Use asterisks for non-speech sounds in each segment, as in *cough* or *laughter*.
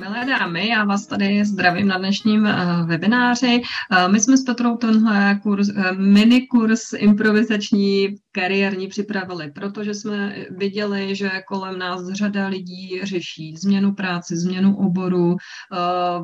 Milé dámy, já vás tady zdravím na dnešním uh, webináři. Uh, my jsme s Petrou tenhle kurz, uh, mini kurz improvizační kariérní připravili, protože jsme viděli, že kolem nás řada lidí řeší změnu práce, změnu oboru,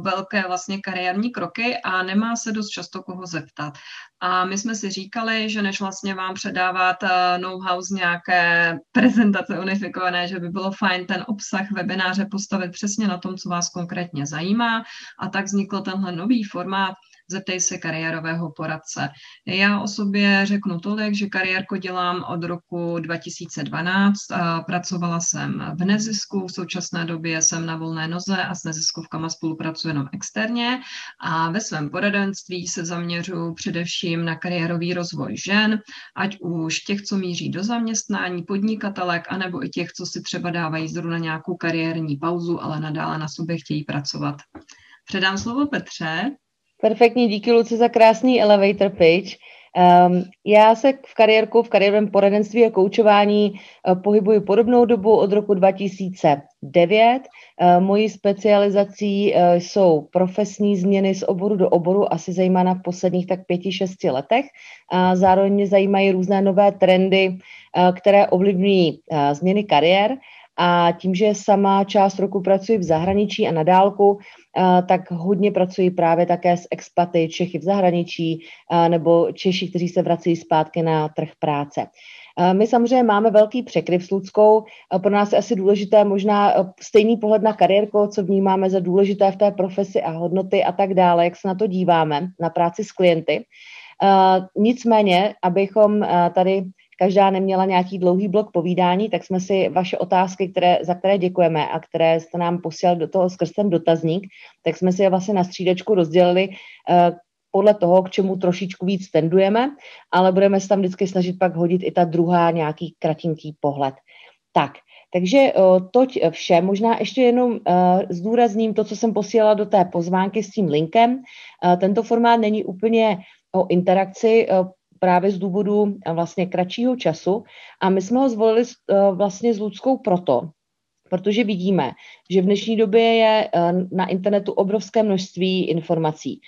velké vlastně kariérní kroky a nemá se dost často koho zeptat. A my jsme si říkali, že než vlastně vám předávat know-how z nějaké prezentace unifikované, že by bylo fajn ten obsah webináře postavit přesně na tom, co vás konkrétně zajímá. A tak vznikl tenhle nový formát zeptej se kariérového poradce. Já o sobě řeknu tolik, že kariérko dělám od roku 2012. Pracovala jsem v nezisku, v současné době jsem na volné noze a s neziskovkama spolupracuji jenom externě a ve svém poradenství se zaměřuji především na kariérový rozvoj žen, ať už těch, co míří do zaměstnání, podnikatelek, anebo i těch, co si třeba dávají zrovna nějakou kariérní pauzu, ale nadále na sobě chtějí pracovat. Předám slovo Petře. Perfektní, díky Luci za krásný elevator pitch. Um, já se v kariérku, v kariérovém poradenství a koučování uh, pohybuji podobnou dobu od roku 2009. Uh, mojí specializací uh, jsou profesní změny z oboru do oboru, asi zajímána v posledních tak pěti, šesti letech. Uh, zároveň mě zajímají různé nové trendy, uh, které ovlivňují uh, změny kariér. A tím, že sama část roku pracuji v zahraničí a na dálku, tak hodně pracuji právě také s expaty Čechy v zahraničí nebo Češi, kteří se vrací zpátky na trh práce. My samozřejmě máme velký překryv s Ludskou. Pro nás je asi důležité možná stejný pohled na kariérko, co vnímáme za důležité v té profesi a hodnoty a tak dále, jak se na to díváme, na práci s klienty. Nicméně, abychom tady každá neměla nějaký dlouhý blok povídání, tak jsme si vaše otázky, které, za které děkujeme a které jste nám posílali do toho skrz ten dotazník, tak jsme si je vlastně na střídečku rozdělili uh, podle toho, k čemu trošičku víc tendujeme, ale budeme se tam vždycky snažit pak hodit i ta druhá nějaký kratinký pohled. Tak, takže uh, toť vše. Možná ještě jenom uh, zdůrazním to, co jsem posílala do té pozvánky s tím linkem. Uh, tento formát není úplně o interakci, právě z důvodu eh, vlastně kratšího času. A my jsme ho zvolili eh, vlastně s Ludskou proto, protože vidíme, že v dnešní době je eh, na internetu obrovské množství informací,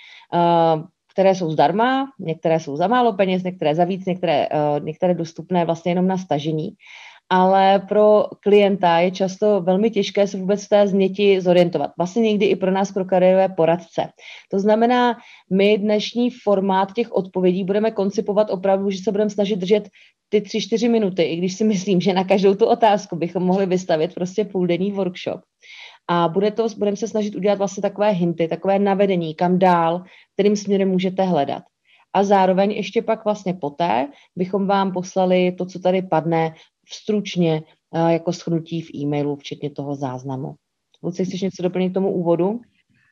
které jsou zdarma, některé jsou za málo peněz, některé za víc, některé, některé dostupné vlastně jenom na stažení ale pro klienta je často velmi těžké se vůbec v té změti zorientovat. Vlastně někdy i pro nás, pro kariérové poradce. To znamená, my dnešní formát těch odpovědí budeme koncipovat opravdu, že se budeme snažit držet ty tři, čtyři minuty, i když si myslím, že na každou tu otázku bychom mohli vystavit prostě půldenní workshop. A bude to, budeme se snažit udělat vlastně takové hinty, takové navedení, kam dál, kterým směrem můžete hledat. A zároveň ještě pak vlastně poté bychom vám poslali to, co tady padne, stručně jako schrnutí v e-mailu, včetně toho záznamu. Luci, chceš něco doplnit k tomu úvodu?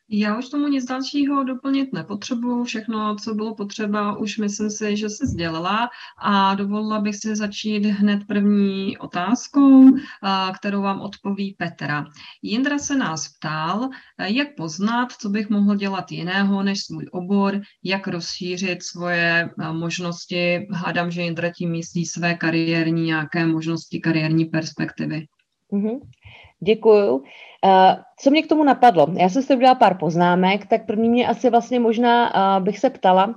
Já už tomu nic dalšího doplnit nepotřebuju. Všechno, co bylo potřeba, už myslím si, že se sdělila a dovolila bych si začít hned první otázkou, kterou vám odpoví Petra. Jindra se nás ptal, jak poznat, co bych mohl dělat jiného než svůj obor, jak rozšířit svoje možnosti. Hádám, že Jindra tím myslí své kariérní nějaké možnosti, kariérní perspektivy. Mm-hmm. Děkuju. Uh, co mě k tomu napadlo? Já jsem si udělala pár poznámek, tak první mě asi vlastně možná uh, bych se ptala,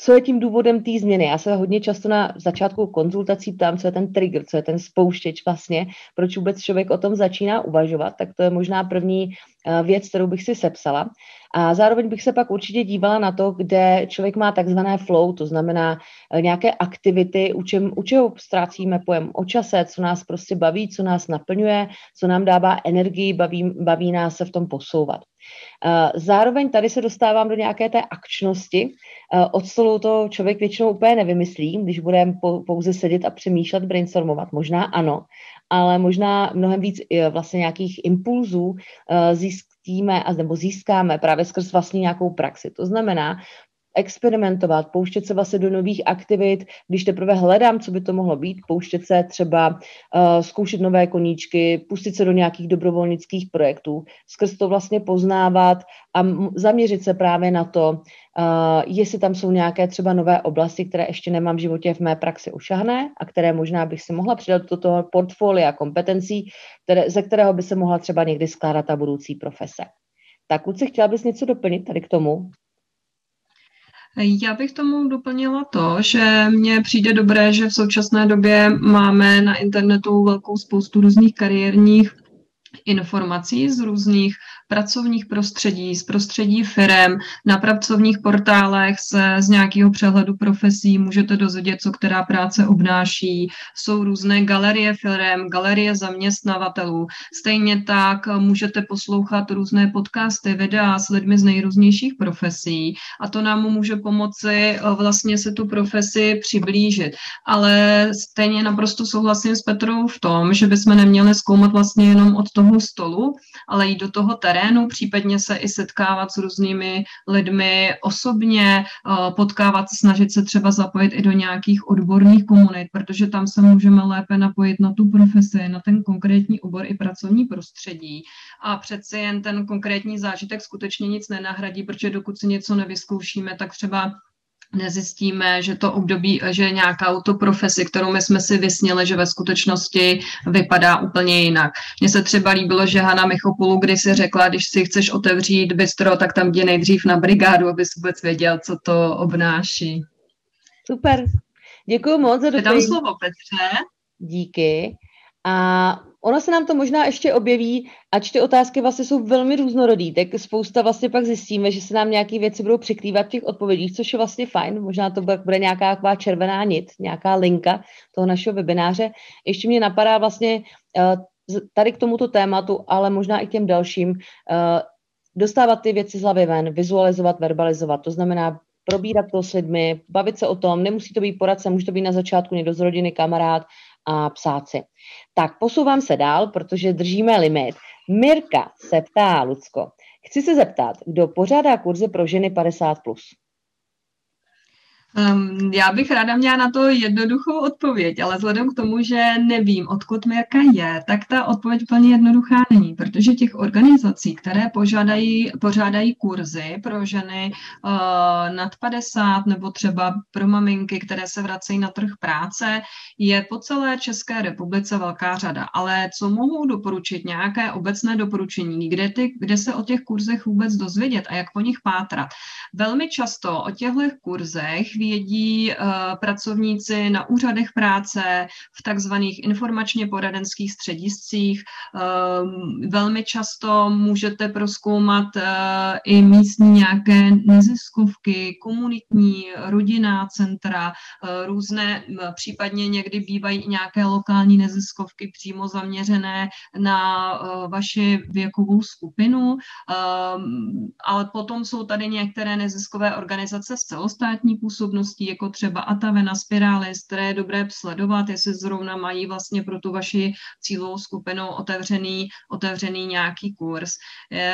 co je tím důvodem té změny? Já se hodně často na začátku konzultací ptám, co je ten trigger, co je ten spouštěč vlastně, proč vůbec člověk o tom začíná uvažovat, tak to je možná první uh, věc, kterou bych si sepsala. A zároveň bych se pak určitě dívala na to, kde člověk má takzvané flow, to znamená uh, nějaké aktivity, u, čem, u čeho ztrácíme pojem o čase, co nás prostě baví, co nás naplňuje, co nám dává energii, baví, baví nás se v tom posouvat. Zároveň tady se dostávám do nějaké té akčnosti. Od stolu to člověk většinou úplně nevymyslí, když budeme pouze sedět a přemýšlet, brainstormovat. Možná ano, ale možná mnohem víc vlastně nějakých impulzů zjistíme, nebo získáme právě skrz vlastní nějakou praxi. To znamená, experimentovat, pouštět se vlastně do nových aktivit, když teprve hledám, co by to mohlo být, pouštět se třeba uh, zkoušet nové koníčky, pustit se do nějakých dobrovolnických projektů, skrz to vlastně poznávat a zaměřit se právě na to, uh, jestli tam jsou nějaké třeba nové oblasti, které ještě nemám v životě v mé praxi ušahné a které možná bych si mohla přidat do toho portfolia kompetencí, které, ze kterého by se mohla třeba někdy skládat ta budoucí profese. Tak, kluci, chtěla bys něco doplnit tady k tomu? Já bych tomu doplnila to, že mně přijde dobré, že v současné době máme na internetu velkou spoustu různých kariérních informací z různých pracovních prostředí, z prostředí firem, na pracovních portálech se z nějakého přehledu profesí můžete dozvědět, co která práce obnáší. Jsou různé galerie firem, galerie zaměstnavatelů. Stejně tak můžete poslouchat různé podcasty, videa s lidmi z nejrůznějších profesí a to nám může pomoci eh, vlastně se tu profesi přiblížit. Ale stejně naprosto souhlasím s Petrou v tom, že bychom neměli zkoumat vlastně jenom od toho stolu, ale jít do toho terénu terénu, případně se i setkávat s různými lidmi osobně, eh, potkávat, snažit se třeba zapojit i do nějakých odborných komunit, protože tam se můžeme lépe napojit na tu profesi, na ten konkrétní obor i pracovní prostředí. A přeci jen ten konkrétní zážitek skutečně nic nenahradí, protože dokud si něco nevyzkoušíme, tak třeba nezjistíme, že to období, že nějaká tu profesi, kterou my jsme si vysněli, že ve skutečnosti vypadá úplně jinak. Mně se třeba líbilo, že Hana Michopulu, když si řekla, když si chceš otevřít bistro, tak tam jdi nejdřív na brigádu, abys vůbec věděl, co to obnáší. Super. Děkuji moc za dopady. slovo Petře. Díky. A ono se nám to možná ještě objeví, ač ty otázky vlastně jsou velmi různorodý, tak spousta vlastně pak zjistíme, že se nám nějaké věci budou překrývat v těch odpovědích, což je vlastně fajn. Možná to bude nějaká taková červená nit, nějaká linka toho našeho webináře. Ještě mě napadá vlastně eh, tady k tomuto tématu, ale možná i těm dalším, eh, dostávat ty věci z hlavy ven, vizualizovat, verbalizovat. To znamená probírat to s lidmi, bavit se o tom, nemusí to být poradce, může to být na začátku někdo z rodiny, kamarád, a psát si. Tak posouvám se dál, protože držíme limit. Mirka se ptá, Lucko, chci se zeptat, kdo pořádá kurzy pro ženy 50+. Plus? Um, já bych ráda měla na to jednoduchou odpověď, ale vzhledem k tomu, že nevím, odkud Mirka je, tak ta odpověď úplně jednoduchá není, protože těch organizací, které požádají, pořádají kurzy pro ženy uh, nad 50 nebo třeba pro maminky, které se vracejí na trh práce, je po celé České republice velká řada. Ale co mohou doporučit, nějaké obecné doporučení, kde, ty, kde se o těch kurzech vůbec dozvědět a jak po nich pátrat? Velmi často o těchto kurzech vědí uh, pracovníci na úřadech práce, v takzvaných informačně poradenských střediscích. Uh, velmi často můžete proskoumat uh, i místní nějaké neziskovky, komunitní, rodinná centra, uh, různé, případně někdy bývají nějaké lokální neziskovky přímo zaměřené na vaši věkovou skupinu, ale potom jsou tady některé neziskové organizace s celostátní působností, osobností, jako třeba Atavena, Spiralis, které je dobré sledovat, jestli zrovna mají vlastně pro tu vaši cílovou skupinu otevřený, otevřený nějaký kurz.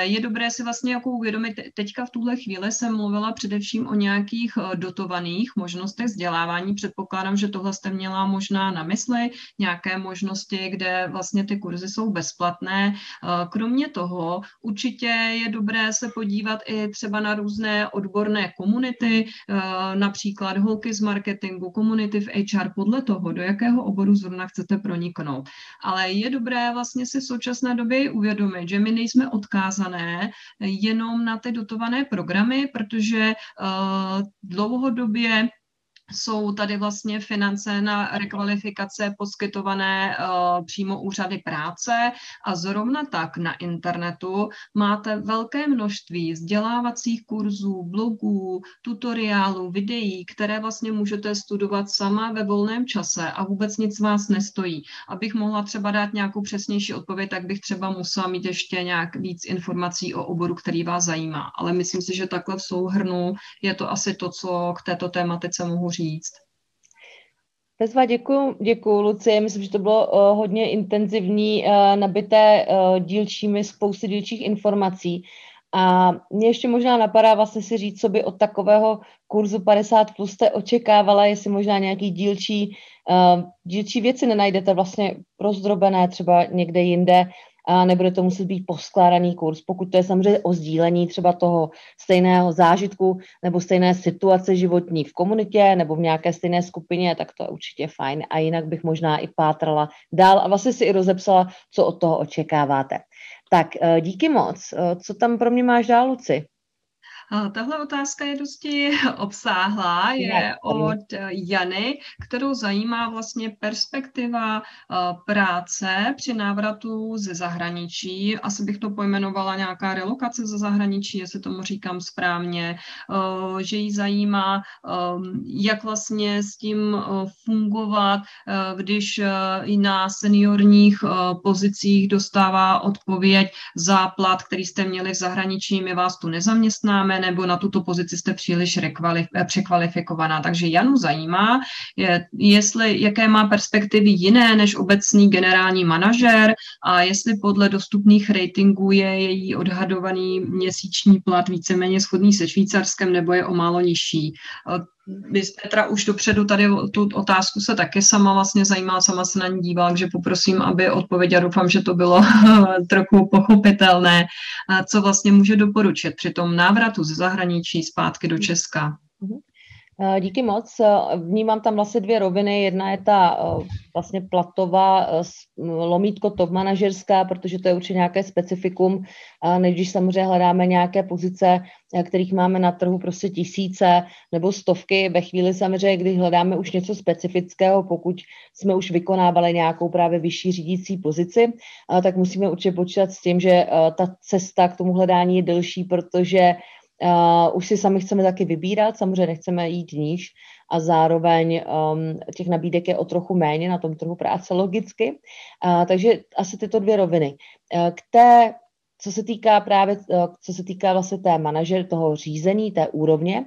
Je dobré si vlastně jako uvědomit, teďka v tuhle chvíli jsem mluvila především o nějakých eh, dotovaných možnostech vzdělávání. Předpokládám, že tohle jste měla možná na mysli, nějaké možnosti, kde vlastně ty kurzy jsou bezplatné. Eh, kromě toho určitě je dobré se podívat i třeba na různé odborné komunity, eh, například například holky z marketingu, community v HR, podle toho, do jakého oboru zrovna chcete proniknout. Ale je dobré vlastně si v současné době uvědomit, že my nejsme odkázané jenom na ty dotované programy, protože uh, dlouhodobě jsou tady vlastně finance na rekvalifikace poskytované uh, přímo úřady práce a zrovna tak na internetu máte velké množství vzdělávacích kurzů, blogů, tutoriálů, videí, které vlastně můžete studovat sama ve volném čase a vůbec nic vás nestojí. Abych mohla třeba dát nějakou přesnější odpověď, tak bych třeba musela mít ještě nějak víc informací o oboru, který vás zajímá. Ale myslím si, že takhle v souhrnu je to asi to, co k této tématice mohu říct říct. Bezva, děkuji, děkuji, Lucie. Myslím, že to bylo uh, hodně intenzivní, uh, nabité uh, dílčími, spousty dílčích informací. A mě ještě možná napadá vlastně si říct, co by od takového kurzu 50 plus jste očekávala, jestli možná nějaký dílčí, uh, dílčí věci nenajdete vlastně rozdrobené třeba někde jinde, a nebude to muset být poskládaný kurz. Pokud to je samozřejmě o sdílení třeba toho stejného zážitku nebo stejné situace životní v komunitě nebo v nějaké stejné skupině, tak to je určitě fajn. A jinak bych možná i pátrala dál a vlastně si i rozepsala, co od toho očekáváte. Tak eh, díky moc. Eh, co tam pro mě máš dál, Luci? Tahle otázka je dosti *laughs* obsáhlá, je od Jany, kterou zajímá vlastně perspektiva práce při návratu ze zahraničí. Asi bych to pojmenovala nějaká relokace ze zahraničí, jestli tomu říkám správně, že jí zajímá, jak vlastně s tím fungovat, když i na seniorních pozicích dostává odpověď za plat, který jste měli v zahraničí, my vás tu nezaměstnáme, nebo na tuto pozici jste příliš rekvalif- překvalifikovaná. Takže Janu zajímá, je, jestli, jaké má perspektivy jiné než obecný generální manažer a jestli podle dostupných ratingů je její odhadovaný měsíční plat víceméně schodný se Švýcarskem nebo je o málo nižší. Vy Petra už dopředu tady tu otázku se taky sama vlastně zajímala, sama se na ní dívala, takže poprosím, aby odpověděla. Doufám, že to bylo *laughs* trochu pochopitelné. Co vlastně může doporučit při tom návratu ze zahraničí zpátky do Česka? Eh, díky moc. Eh, vnímám tam vlastně dvě roviny. Jedna je ta eh, vlastně platová lomítko top manažerská, protože to je určitě nějaké specifikum, než když samozřejmě hledáme nějaké pozice, kterých máme na trhu prostě tisíce nebo stovky. Ve chvíli samozřejmě, kdy hledáme už něco specifického, pokud jsme už vykonávali nějakou právě vyšší řídící pozici, tak musíme určitě počítat s tím, že ta cesta k tomu hledání je delší, protože Uh, už si sami chceme taky vybírat, samozřejmě nechceme jít níž a zároveň um, těch nabídek je o trochu méně na tom trhu práce logicky. Uh, takže asi tyto dvě roviny. Uh, k té, co se týká právě, co se týká vlastně té manažer, toho řízení, té úrovně,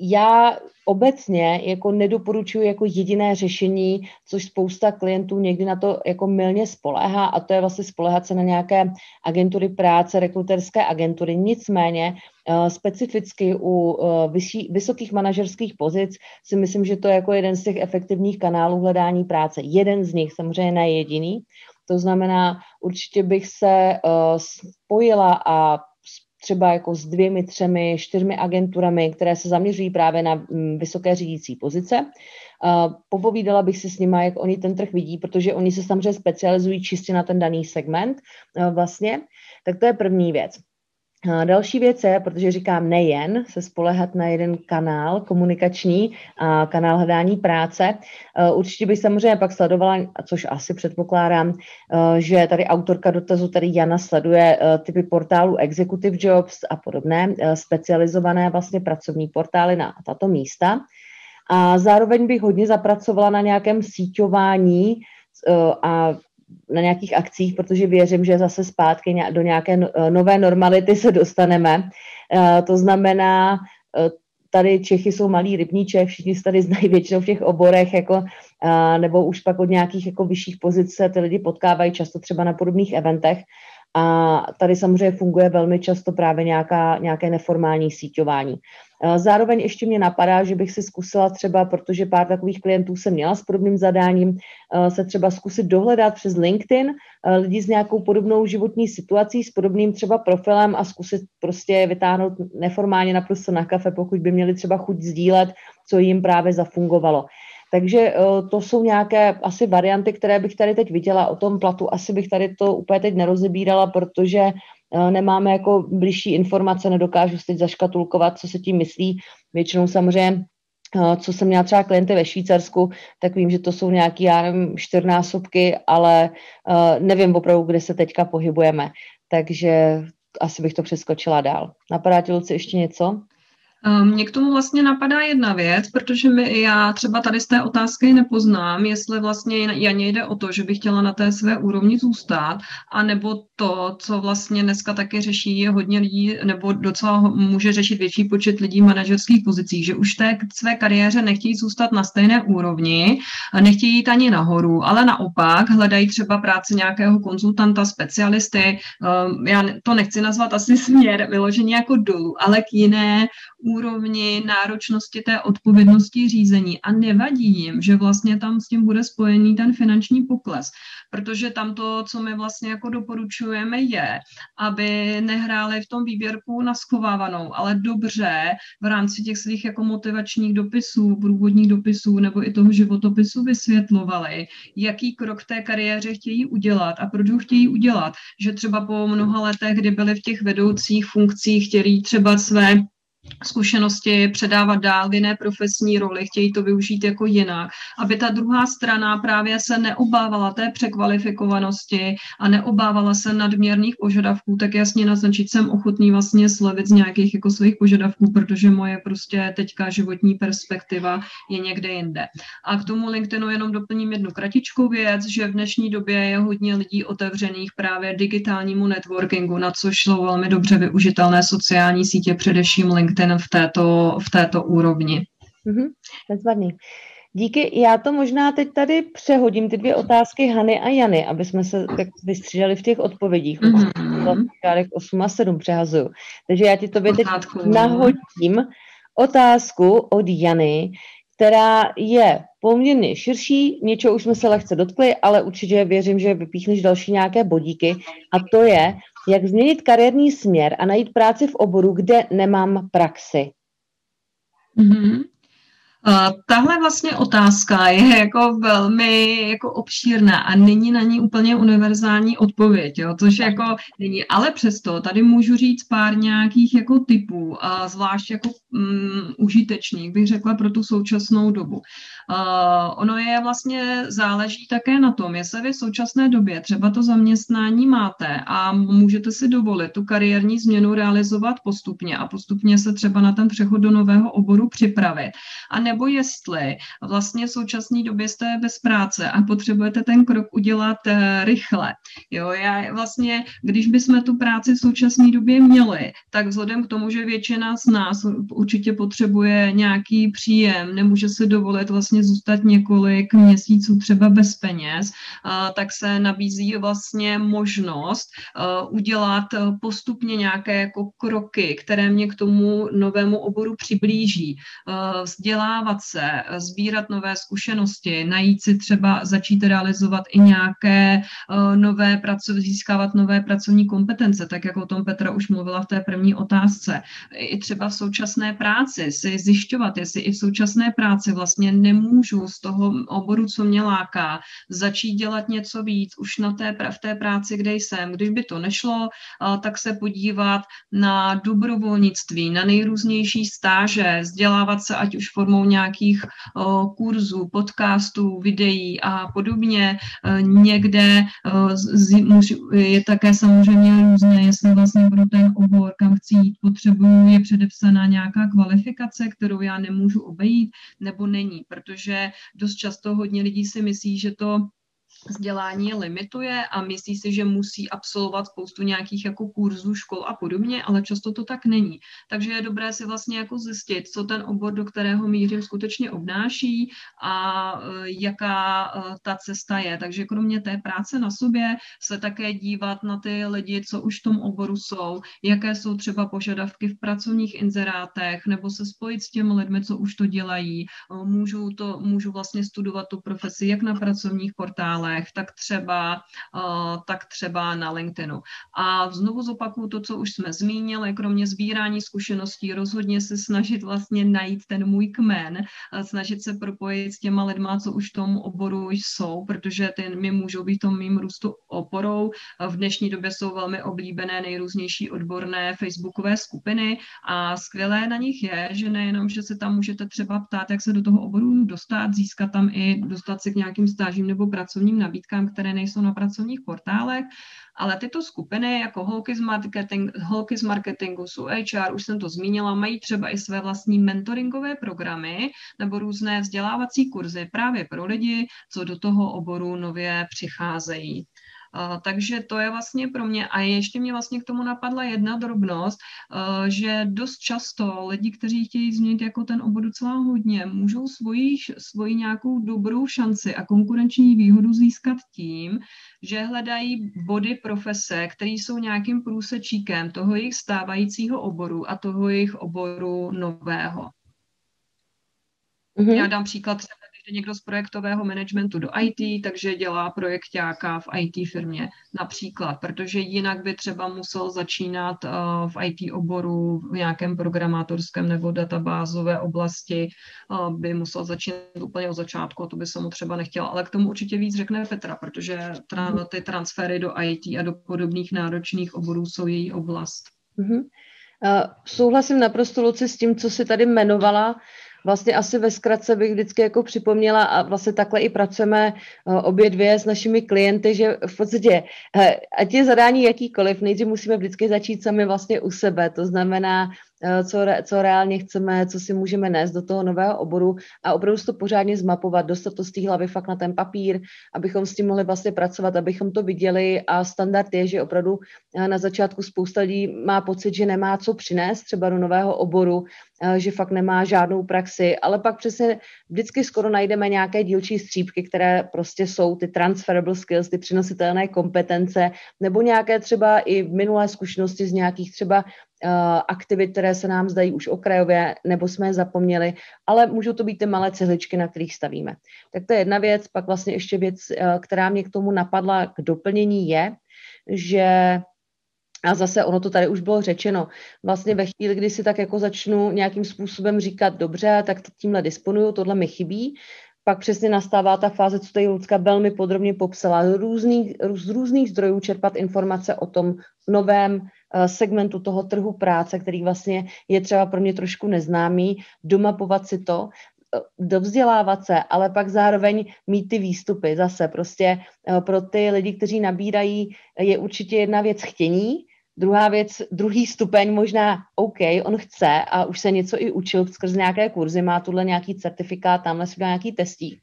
já obecně jako nedoporučuji jako jediné řešení, což spousta klientů někdy na to jako milně spoléhá a to je vlastně spolehat se na nějaké agentury práce, rekruterské agentury. Nicméně uh, specificky u uh, vyšší, vysokých manažerských pozic si myslím, že to je jako jeden z těch efektivních kanálů hledání práce. Jeden z nich, samozřejmě ne jediný. To znamená, určitě bych se uh, spojila a třeba jako s dvěmi, třemi, čtyřmi agenturami, které se zaměřují právě na mm, vysoké řídící pozice. Popovídala bych si s nimi, jak oni ten trh vidí, protože oni se samozřejmě specializují čistě na ten daný segment vlastně. Tak to je první věc. Další věc je, protože říkám nejen se spolehat na jeden kanál komunikační, a kanál hledání práce, určitě bych samozřejmě pak sledovala, což asi předpokládám, že tady autorka dotazu, tady Jana sleduje typy portálů Executive Jobs a podobné, specializované vlastně pracovní portály na tato místa. A zároveň bych hodně zapracovala na nějakém síťování a na nějakých akcích, protože věřím, že zase zpátky do nějaké no, eh, nové normality se dostaneme. Eh, to znamená, eh, tady Čechy jsou malý rybníček, všichni se tady znají většinou v těch oborech, jako, nebo už pak od nějakých jako vyšších pozic se ty lidi potkávají často třeba na podobných eventech. A tady samozřejmě funguje velmi často právě nějaká, nějaké neformální síťování. Zároveň ještě mě napadá, že bych si zkusila třeba, protože pár takových klientů jsem měla s podobným zadáním, se třeba zkusit dohledat přes LinkedIn lidi s nějakou podobnou životní situací, s podobným třeba profilem a zkusit prostě vytáhnout neformálně naprosto na kafe, pokud by měli třeba chuť sdílet, co jim právě zafungovalo. Takže to jsou nějaké asi varianty, které bych tady teď viděla o tom platu. Asi bych tady to úplně teď nerozebírala, protože nemáme jako blížší informace, nedokážu se teď zaškatulkovat, co se tím myslí. Většinou samozřejmě co jsem měla třeba klienty ve Švýcarsku, tak vím, že to jsou nějaký, já nevím, čtyřnásobky, ale nevím opravdu, kde se teďka pohybujeme. Takže asi bych to přeskočila dál. Napadá ti, Luci, ještě něco? Mě k tomu vlastně napadá jedna věc, protože my, já třeba tady z té otázky nepoznám, jestli vlastně Janě jde o to, že bych chtěla na té své úrovni zůstat, anebo to, co vlastně dneska taky řeší hodně lidí, nebo docela může řešit větší počet lidí v manažerských pozicích, že už té své kariéře nechtějí zůstat na stejné úrovni, nechtějí jít ani nahoru, ale naopak hledají třeba práci nějakého konzultanta, specialisty. Já to nechci nazvat asi směr vyloženě jako dolů, ale k jiné úrovni náročnosti té odpovědnosti řízení. A nevadí jim, že vlastně tam s tím bude spojený ten finanční pokles, protože tam to, co my vlastně jako doporučujeme je, aby nehráli v tom výběrku na schovávanou, ale dobře v rámci těch svých jako motivačních dopisů, průvodních dopisů nebo i toho životopisu vysvětlovali, jaký krok té kariéře chtějí udělat a proč ho chtějí udělat, že třeba po mnoha letech, kdy byli v těch vedoucích funkcích, chtějí třeba své zkušenosti předávat dál v jiné profesní roli, chtějí to využít jako jinak, aby ta druhá strana právě se neobávala té překvalifikovanosti a neobávala se nadměrných požadavků, tak jasně naznačit, jsem ochotný vlastně slevit z nějakých jako svých požadavků, protože moje prostě teďka životní perspektiva je někde jinde. A k tomu LinkedInu jenom doplním jednu kratičkou věc, že v dnešní době je hodně lidí otevřených právě digitálnímu networkingu, na což jsou velmi dobře využitelné sociální sítě, především LinkedIn LinkedIn v této, v této úrovni. Mm-hmm, bezvadný. Díky, já to možná teď tady přehodím, ty dvě otázky Hany a Jany, aby jsme se tak vystřídali v těch odpovědích. Mm-hmm. 8 a 7 přehazuju. Takže já ti tobě teď nahodím otázku od Jany, která je poměrně širší, něčeho už jsme se lehce dotkli, ale určitě věřím, že vypíchneš další nějaké bodíky. A to je, jak změnit kariérní směr a najít práci v oboru, kde nemám praxi. Mm-hmm. Tahle vlastně otázka je jako velmi jako obšírná a není na ní úplně univerzální odpověď, jo, což jako není. Ale přesto tady můžu říct pár nějakých jako typů, a zvlášť jako mm, užitečných, bych řekla, pro tu současnou dobu. Ono je vlastně, záleží také na tom, jestli vy v současné době třeba to zaměstnání máte a můžete si dovolit tu kariérní změnu realizovat postupně a postupně se třeba na ten přechod do nového oboru připravit. A nebo jestli vlastně v současné době jste bez práce a potřebujete ten krok udělat uh, rychle. Jo, já vlastně, když bychom tu práci v současné době měli, tak vzhledem k tomu, že většina z nás určitě potřebuje nějaký příjem, nemůže si dovolit vlastně zůstat několik měsíců třeba bez peněz, tak se nabízí vlastně možnost udělat postupně nějaké jako kroky, které mě k tomu novému oboru přiblíží. Vzdělávat se, sbírat nové zkušenosti, najít si třeba, začít realizovat i nějaké nové pracovní, získávat nové pracovní kompetence, tak jak o tom Petra už mluvila v té první otázce. I třeba v současné práci, si zjišťovat, jestli i v současné práci vlastně nemůžu z toho oboru, co mě láká, začít dělat něco víc už na té, v té práci, kde jsem. Když by to nešlo, tak se podívat na dobrovolnictví, na nejrůznější stáže, vzdělávat se ať už formou nějakých kurzů, podcastů, videí a podobně. E, někde e, je také samozřejmě různé, jestli vlastně pro ten obor, kam chci jít, potřebuju, je předepsaná nějaká nějaká kvalifikace, kterou já nemůžu obejít, nebo není, protože dost často hodně lidí si myslí, že to vzdělání limituje a myslí si, že musí absolvovat spoustu nějakých jako kurzů, škol a podobně, ale často to tak není. Takže je dobré si vlastně jako zjistit, co ten obor, do kterého mířím, skutečně obnáší a e, jaká e, ta cesta je. Takže kromě té práce na sobě se také dívat na ty lidi, co už v tom oboru jsou, jaké jsou třeba požadavky v pracovních inzerátech, nebo se spojit s těmi lidmi, co už to dělají. E, můžu, to, můžu vlastně studovat tu profesi jak na pracovních portálech, kanálech, tak třeba, eh, tak třeba na LinkedInu. A znovu zopakuju to, co už jsme zmínili, kromě sbírání zkušeností, rozhodně se snažit vlastně najít ten můj kmen, snažit se propojit s těma lidma, co už v tom oboru jsou, protože ty mi můžou být tom mým růstu oporou. V dnešní době jsou velmi oblíbené nejrůznější odborné facebookové skupiny a skvělé na nich je, že nejenom, že se tam můžete třeba ptát, jak se do toho oboru dostat, získat tam i dostat se k nějakým stážím nebo pracovním nabídkám, které nejsou na pracovních portálech, ale tyto skupiny jako holky z, marketing, holky z marketingu, jsou HR, už jsem to zmínila, mají třeba i své vlastní mentoringové programy nebo různé vzdělávací kurzy právě pro lidi, co do toho oboru nově přicházejí. Takže to je vlastně pro mě, a ještě mě vlastně k tomu napadla jedna drobnost, že dost často lidi, kteří chtějí změnit jako ten obor docela hodně, můžou svoji, svoji nějakou dobrou šanci a konkurenční výhodu získat tím, že hledají body profese, které jsou nějakým průsečíkem toho jejich stávajícího oboru a toho jejich oboru nového. Mm-hmm. Já dám příklad třeba jde někdo z projektového managementu do IT, takže dělá projektáka v IT firmě například, protože jinak by třeba musel začínat uh, v IT oboru v nějakém programátorském nebo databázové oblasti, uh, by musel začínat úplně od začátku a to by se mu třeba nechtěl. Ale k tomu určitě víc řekne Petra, protože tra- ty transfery do IT a do podobných náročných oborů jsou její oblast. Mm-hmm. Uh, souhlasím naprosto, Luci, s tím, co si tady jmenovala vlastně asi ve zkratce bych vždycky jako připomněla a vlastně takhle i pracujeme eh, obě dvě s našimi klienty, že v podstatě, eh, ať je zadání jakýkoliv, nejdřív musíme vždycky začít sami vlastně u sebe, to znamená co, re, co reálně chceme, co si můžeme nést do toho nového oboru a opravdu to pořádně zmapovat, dostat to z té hlavy fakt na ten papír, abychom s tím mohli vlastně pracovat, abychom to viděli. A standard je, že opravdu eh, na začátku spousta lidí má pocit, že nemá co přinést třeba do nového oboru, eh, že fakt nemá žádnou praxi, ale pak přesně vždycky skoro najdeme nějaké dílčí střípky, které prostě jsou ty transferable skills, ty přinositelné kompetence, nebo nějaké třeba i minulé zkušenosti z nějakých třeba Eh, aktivit, které se nám zdají už okrajově, nebo jsme je zapomněli, ale můžou to být ty malé cihličky, na kterých stavíme. Tak to je jedna věc. Pak vlastně ještě věc, eh, která mě k tomu napadla k doplnění je, že a zase ono to tady už bylo řečeno. Vlastně ve chvíli, kdy si tak jako začnu nějakým způsobem říkat, dobře, tak tímhle disponuju, tohle mi chybí, pak přesně nastává ta fáze, co tady Lucka velmi podrobně popsala, z různých, z různých zdrojů čerpat informace o tom novém Eh, segmentu toho trhu práce, který vlastně je třeba pro mě trošku neznámý, domapovat si to, eh, dovzdělávat se, ale pak zároveň mít ty výstupy zase. Prostě eh, pro ty lidi, kteří nabírají, je určitě jedna věc chtění, Druhá věc, druhý stupeň možná, OK, on chce a už se něco i učil skrz nějaké kurzy, má tuhle nějaký certifikát, tamhle si nějaký testík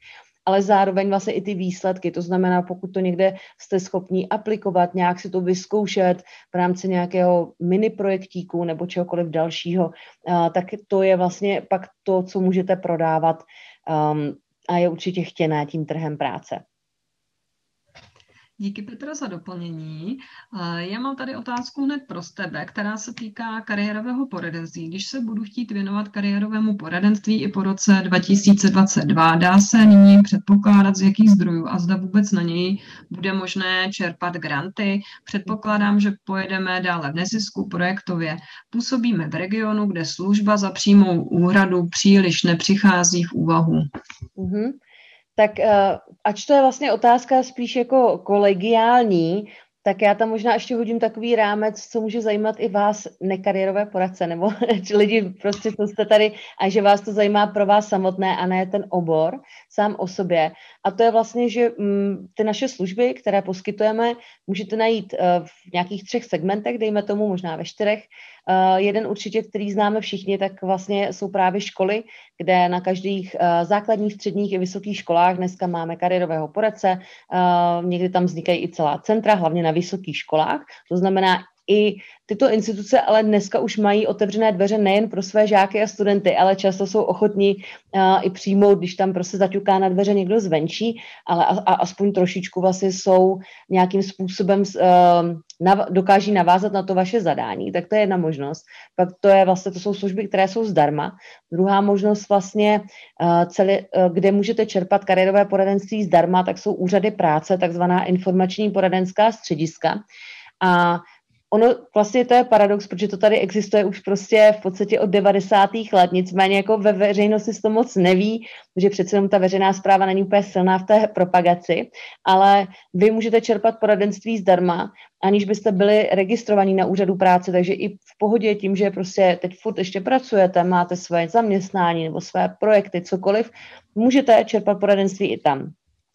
ale zároveň vlastně i ty výsledky. To znamená, pokud to někde jste schopni aplikovat, nějak si to vyzkoušet v rámci nějakého mini projektíku nebo čehokoliv dalšího, tak to je vlastně pak to, co můžete prodávat um, a je určitě chtěné tím trhem práce. Díky Petra za doplnění. Já mám tady otázku hned pro tebe, která se týká kariérového poradenství. Když se budu chtít věnovat kariérovému poradenství i po roce 2022, dá se nyní předpokládat z jakých zdrojů a zda vůbec na něj bude možné čerpat granty. Předpokládám, že pojedeme dále v nezisku projektově. Působíme v regionu, kde služba za přímou úhradu příliš nepřichází v úvahu. Mm-hmm tak uh, ač to je vlastně otázka spíš jako kolegiální, tak já tam možná ještě hodím takový rámec, co může zajímat i vás nekariérové poradce, nebo *laughs* lidi prostě, co jste tady a že vás to zajímá pro vás samotné a ne ten obor sám o sobě. A to je vlastně, že mm, ty naše služby, které poskytujeme, můžete najít uh, v nějakých třech segmentech, dejme tomu možná ve čtyřech. Uh, jeden určitě, který známe všichni, tak vlastně jsou právě školy, kde na každých uh, základních, středních i vysokých školách dneska máme kariérového poradce. Někdy tam vznikají i celá centra, hlavně na vysokých školách. To znamená, i tyto instituce ale dneska už mají otevřené dveře nejen pro své žáky a studenty, ale často jsou ochotní uh, i přijmout, když tam prostě zaťuká na dveře někdo zvenčí, ale a, a aspoň trošičku vlastně jsou nějakým způsobem uh, nav, dokáží navázat na to vaše zadání. Tak to je jedna možnost. Pak to je vlastně, to jsou služby, které jsou zdarma. Druhá možnost vlastně, uh, celý, uh, kde můžete čerpat kariérové poradenství zdarma, tak jsou úřady práce, takzvaná informační poradenská střediska. A ono vlastně to je paradox, protože to tady existuje už prostě v podstatě od 90. let, nicméně jako ve veřejnosti se to moc neví, že přece jenom ta veřejná zpráva není úplně silná v té propagaci, ale vy můžete čerpat poradenství zdarma, aniž byste byli registrovaní na úřadu práce, takže i v pohodě tím, že prostě teď furt ještě pracujete, máte své zaměstnání nebo své projekty, cokoliv, můžete čerpat poradenství i tam.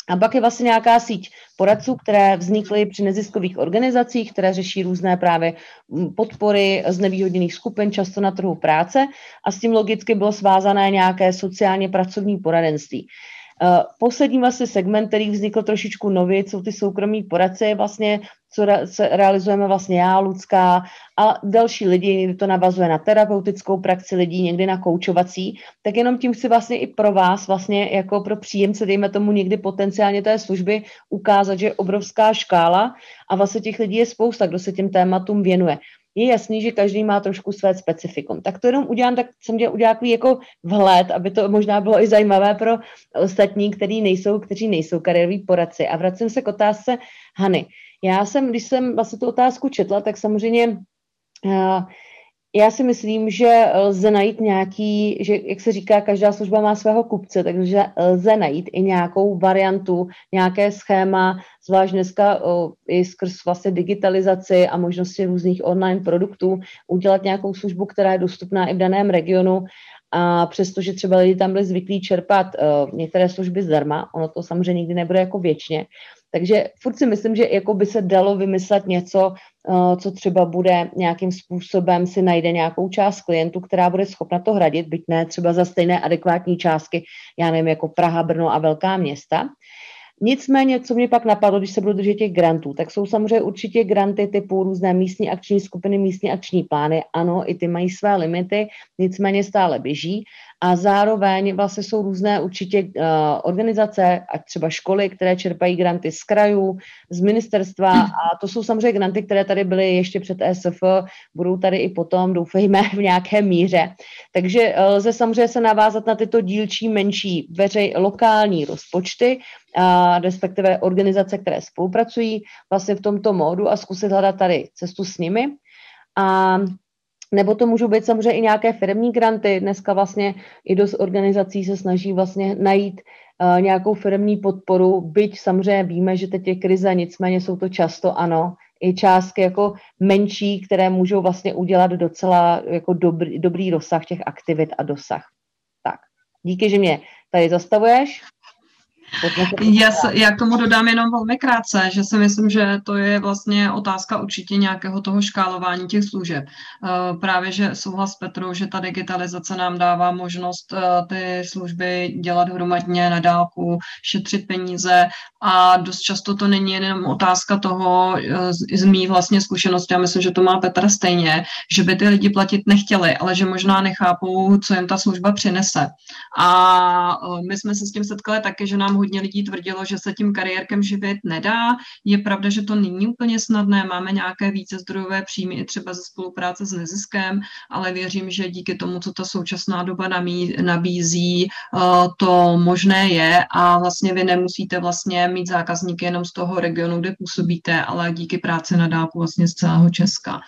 A pak je vlastně nějaká síť poradců, které vznikly při neziskových organizacích, které řeší různé právě mm, podpory z nevýhodněných skupin, často na trhu práce a s tím logicky bylo svázané nějaké sociálně pracovní poradenství. Eh, poslední vlastně segment, který vznikl trošičku nově, jsou ty soukromí poradce, vlastně, co se realizujeme vlastně já, Lucka a další lidi, někdy to navazuje na terapeutickou praxi lidí, někdy na koučovací, tak jenom tím chci vlastně i pro vás, vlastně jako pro příjemce, dejme tomu někdy potenciálně té služby, ukázat, že je obrovská škála a vlastně těch lidí je spousta, kdo se těm tématům věnuje je jasný, že každý má trošku své specifikum. Tak to jenom udělám, tak jsem dělal udělal jako vhled, aby to možná bylo i zajímavé pro ostatní, kteří nejsou, kteří nejsou kariéroví poradci. A vracím se k otázce Hany. Já jsem, když jsem vlastně tu otázku četla, tak samozřejmě uh, já si myslím, že lze najít nějaký, že jak se říká, každá služba má svého kupce, takže lze najít i nějakou variantu, nějaké schéma, zvlášť dneska i skrz vlastně digitalizaci a možnosti různých online produktů, udělat nějakou službu, která je dostupná i v daném regionu. A přestože třeba lidi tam byli zvyklí čerpat uh, některé služby zdarma, ono to samozřejmě nikdy nebude jako věčně, takže furt si myslím, že jako by se dalo vymyslet něco, eh, co třeba bude nějakým způsobem si najde nějakou část klientů, která bude schopna to hradit, byť ne třeba za stejné adekvátní částky, já nevím, jako Praha, Brno a velká města. Nicméně, co mě pak napadlo, když se budu držet těch grantů, tak jsou samozřejmě určitě granty typu různé místní akční skupiny, místní akční plány. Ano, i ty mají své limity, nicméně stále běží a zároveň vlastně jsou různé určitě uh, organizace, ať třeba školy, které čerpají granty z krajů, z ministerstva a to jsou samozřejmě granty, které tady byly ještě před ESF, budou tady i potom, doufejme, v nějaké míře. Takže uh, lze samozřejmě se navázat na tyto dílčí, menší, veřej, lokální rozpočty, a respektive organizace, které spolupracují vlastně v tomto módu a zkusit hledat tady cestu s nimi. A nebo to můžou být samozřejmě i nějaké firmní granty. Dneska vlastně i dost organizací se snaží vlastně najít uh, nějakou firmní podporu, byť samozřejmě víme, že teď je krize, nicméně jsou to často ano, i částky jako menší, které můžou vlastně udělat docela jako dobrý, dobrý rozsah těch aktivit a dosah. Tak, díky, že mě tady zastavuješ. Já, se, já k tomu dodám jenom velmi krátce, že si myslím, že to je vlastně otázka určitě nějakého toho škálování těch služeb. Eh, právě, že souhlas s Petrou, že ta digitalizace nám dává možnost eh, ty služby dělat hromadně na dálku, šetřit peníze a dost často to není jenom otázka toho eh, z mý vlastně zkušenosti, já myslím, že to má Petra stejně, že by ty lidi platit nechtěli, ale že možná nechápou, co jim ta služba přinese. A my jsme se s tím setkali taky, že nám hodně lidí tvrdilo, že se tím kariérkem živit nedá. Je pravda, že to není úplně snadné, máme nějaké více zdrojové příjmy i třeba ze spolupráce s neziskem, ale věřím, že díky tomu, co ta současná doba nabízí, eh, to možné je a vlastně vy nemusíte vlastně mít zákazníky jenom z toho regionu, kde působíte, ale díky práci na dálku vlastně z celého Česka.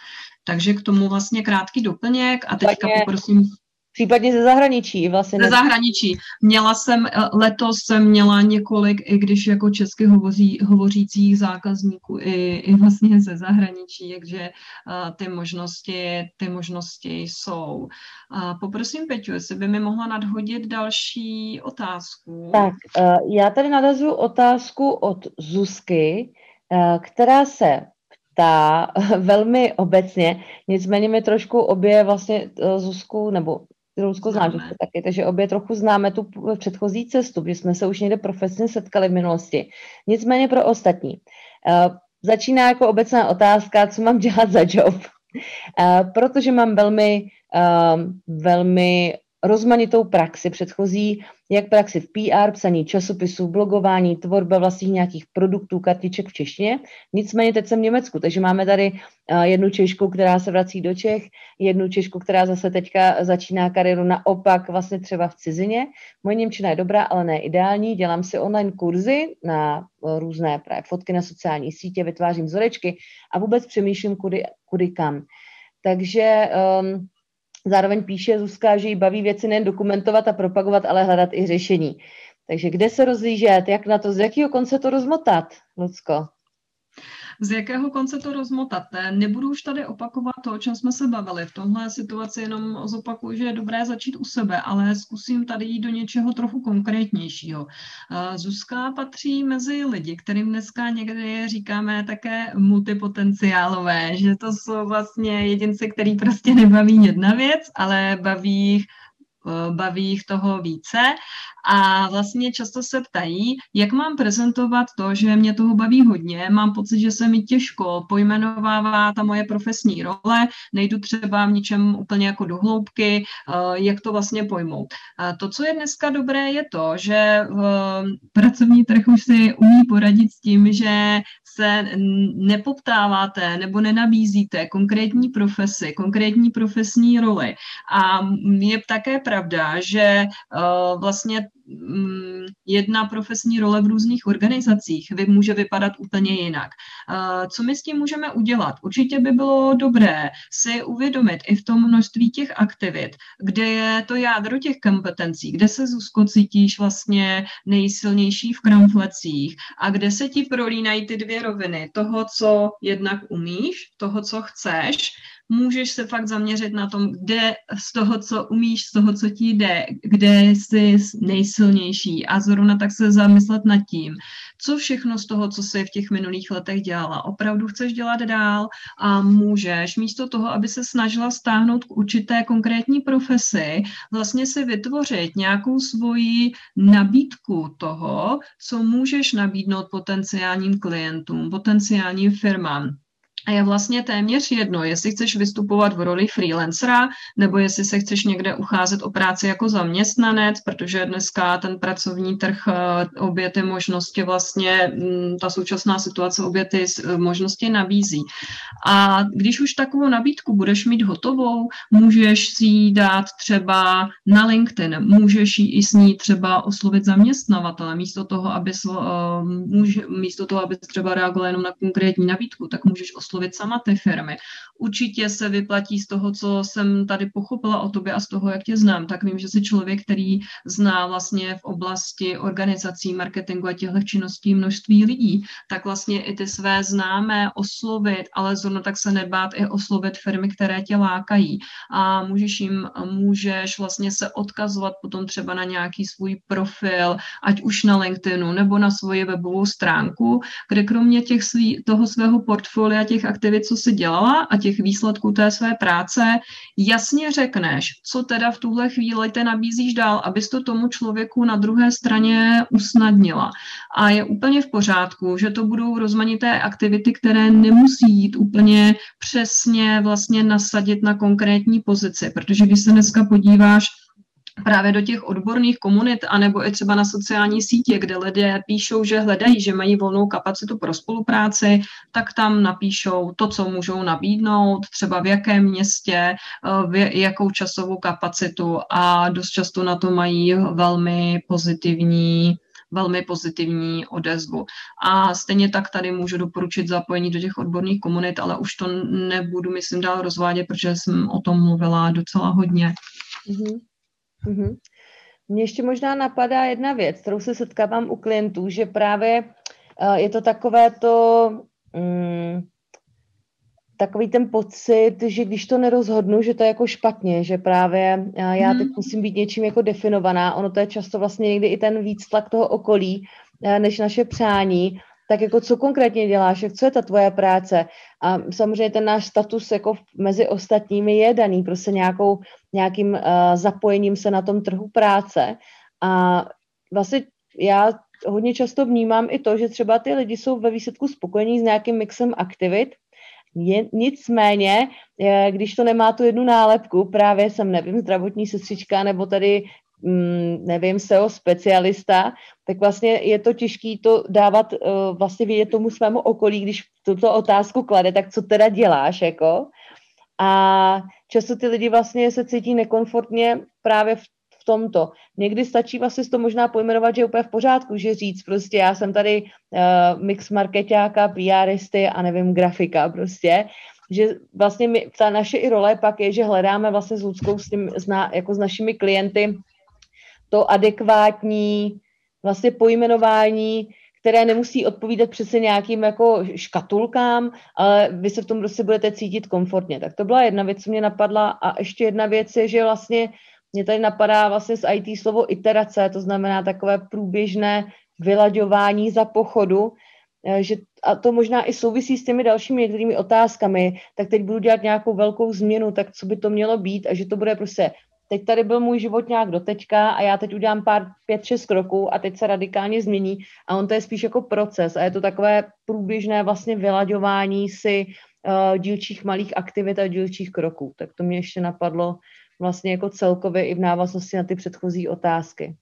Takže k tomu vlastně krátký doplněk a teďka poprosím Případně ze zahraničí vlastně. Ze zahraničí. Měla jsem, eh, letos jsem měla několik, i když jako česky hovoří, hovořících zákazníků, i, i vlastně ze zahraničí, takže uh, ty možnosti, ty možnosti jsou. Uh, poprosím Peťu, jestli by mi mohla nadhodit další otázku. Tak, uh, já tady nadazuju otázku od Zuzky, uh, která se ptá *laughs* velmi obecně, nicméně mi trošku obě vlastně Zuzku, nebo Zuzko znáš taky, takže obě trochu známe tu předchozí cestu, kdy jsme se už někde profesně setkali v minulosti. Nicméně pro ostatní. Uh, začíná jako obecná otázka, co mám dělat za job. Uh, protože mám velmi, uh, velmi rozmanitou praxi předchozí, jak praxi v PR, psaní časopisů, blogování, tvorba vlastních nějakých produktů, kartiček v češtině. Nicméně teď jsem v Německu, takže máme tady jednu Češku, která se vrací do Čech, jednu Češku, která zase teďka začíná kariéru naopak vlastně třeba v cizině. Moje Němčina je dobrá, ale ne ideální. Dělám si online kurzy na různé právě fotky na sociální sítě, vytvářím vzorečky a vůbec přemýšlím, kudy, kudy kam. Takže um, Zároveň píše Zuzka, že jí baví věci nejen dokumentovat a propagovat, ale hledat i řešení. Takže kde se rozlížet, jak na to, z jakého konce to rozmotat, Lucko? Z jakého konce to rozmotat. Nebudu už tady opakovat to, o čem jsme se bavili. V tomhle situaci jenom zopakuju, že je dobré začít u sebe, ale zkusím tady jít do něčeho trochu konkrétnějšího. Zuzka patří mezi lidi, kterým dneska někdy říkáme také multipotenciálové, že to jsou vlastně jedinci, který prostě nebaví jedna věc, ale baví jich Eh, baví jich toho více a vlastně často se ptají, jak mám prezentovat to, že mě toho baví hodně, mám pocit, že se mi těžko pojmenovává ta moje profesní role, nejdu třeba v ničem úplně jako do hloubky, eh, jak to vlastně pojmout. To, co je dneska dobré, je to, že eh, pracovní trh už si umí poradit s tím, že se nepoptáváte nebo nenabízíte konkrétní profesi, konkrétní profesní roli. A je také pravda, že uh, vlastně jedna profesní role v různých organizacích může vypadat úplně jinak. Co my s tím můžeme udělat? Určitě by bylo dobré si uvědomit i v tom množství těch aktivit, kde je to jádro těch kompetencí, kde se Zuzko cítíš vlastně nejsilnější v kramflecích a kde se ti prolínají ty dvě roviny toho, co jednak umíš, toho, co chceš, můžeš se fakt zaměřit na tom, kde z toho, co umíš, z toho, co ti jde, kde jsi nejsilnější a zrovna tak se zamyslet nad tím, co všechno z toho, co jsi v těch minulých letech dělala, opravdu chceš dělat dál a můžeš místo toho, aby se snažila stáhnout k určité konkrétní profesi, vlastně si vytvořit nějakou svoji nabídku toho, co můžeš nabídnout potenciálním klientům, potenciálním firmám. A je vlastně téměř jedno, jestli chceš vystupovat v roli freelancera, nebo jestli se chceš někde ucházet o práci jako zaměstnanec, protože dneska ten pracovní trh, eh, obě ty možnosti vlastně, mm, ta současná situace obě ty eh, možnosti nabízí. A když už takovou nabídku budeš mít hotovou, můžeš si ji dát třeba na LinkedIn, můžeš ji i s ní třeba oslovit zaměstnavatele, místo toho, aby, eh, místo toho, aby třeba reagoval jenom na konkrétní nabídku, tak můžeš oslovit oslovit sama ty firmy. Určitě se vyplatí z toho, co jsem tady pochopila o tobě a z toho, jak tě znám, tak vím, že jsi člověk, který zná vlastně v oblasti organizací, marketingu a těchto činností množství lidí, tak vlastně i ty své známé oslovit, ale zrovna tak se nebát i oslovit firmy, které tě lákají. A můžeš jim, můžeš vlastně se odkazovat potom třeba na nějaký svůj profil, ať už na LinkedInu nebo na svoji webovou stránku, kde kromě těch svý, toho svého portfolia, těch aktivit, co jsi dělala a těch výsledků té své práce, jasně řekneš, co teda v tuhle chvíli te nabízíš dál, abys to tomu člověku na druhé straně usnadnila. A je úplně v pořádku, že to budou rozmanité aktivity, které nemusí jít úplně přesně vlastně nasadit na konkrétní pozici, protože když se dneska podíváš právě do těch odborných komunit, anebo i třeba na sociální sítě, kde lidé píšou, že hledají, že mají volnou kapacitu pro spolupráci, tak tam napíšou to, co můžou nabídnout, třeba v jakém městě, eh, v jakou časovou kapacitu a dost často na to mají velmi pozitivní velmi pozitivní odezvu. A stejně tak tady můžu doporučit zapojení do těch odborných komunit, ale už to nebudu, myslím, dál rozvádět, protože jsem o tom mluvila docela hodně. Mm-hmm. Mm-hmm. Mně ještě možná napadá jedna věc, kterou se setkávám u klientů, že právě uh, je to takové to, um, takový ten pocit, že když to nerozhodnu, že to je jako špatně, že právě uh, já teď mhm. musím být něčím jako definovaná. Ono to je často vlastně někdy i ten víc tlak toho okolí, uh, než naše přání tak jako co konkrétně děláš, co je ta tvoje práce. A samozřejmě ten náš status jako mezi ostatními je daný prostě nějakou, nějakým uh, zapojením se na tom trhu práce. A vlastně já hodně často vnímám i to, že třeba ty lidi jsou ve výsledku spokojení s nějakým mixem aktivit, je, nicméně, když to nemá tu jednu nálepku, právě jsem, nevím, zdravotní sestřička nebo tady mm, nevím, SEO specialista, tak vlastně je to těžké to dávat, uh, vlastně vědět tomu svému okolí, když tuto otázku klade, tak co teda děláš, jako. A často ty lidi vlastně se cítí nekomfortně právě v, v tomto. Někdy stačí vlastně to možná pojmenovat, že je úplně v pořádku, že říct prostě já jsem tady uh, mix marketáka, PRisty a nevím, grafika prostě, že vlastně my, ta naše i role pak je, že hledáme vlastně s Ludskou s, tím, s, na, jako s našimi klienty to adekvátní vlastně pojmenování, které nemusí odpovídat přece nějakým jako škatulkám, ale vy se v tom prostě budete cítit komfortně. Tak to byla jedna věc, co mě napadla. A ještě jedna věc je, že vlastně mě tady napadá vlastně z IT slovo iterace, to znamená takové průběžné vylaďování za pochodu, eh, že a to možná i souvisí s těmi dalšími některými otázkami, tak teď budu dělat nějakou velkou změnu, tak co by to mělo být a že to bude prostě teď tady byl můj život nějak doteďka a já teď udělám pár, pět, šest kroků a teď se radikálně změní a on to je spíš jako proces a je to takové průběžné vlastně vylaďování si uh, dílčích malých aktivit a dílčích kroků. Tak to mě ještě napadlo vlastně jako celkově i v návaznosti na ty předchozí otázky.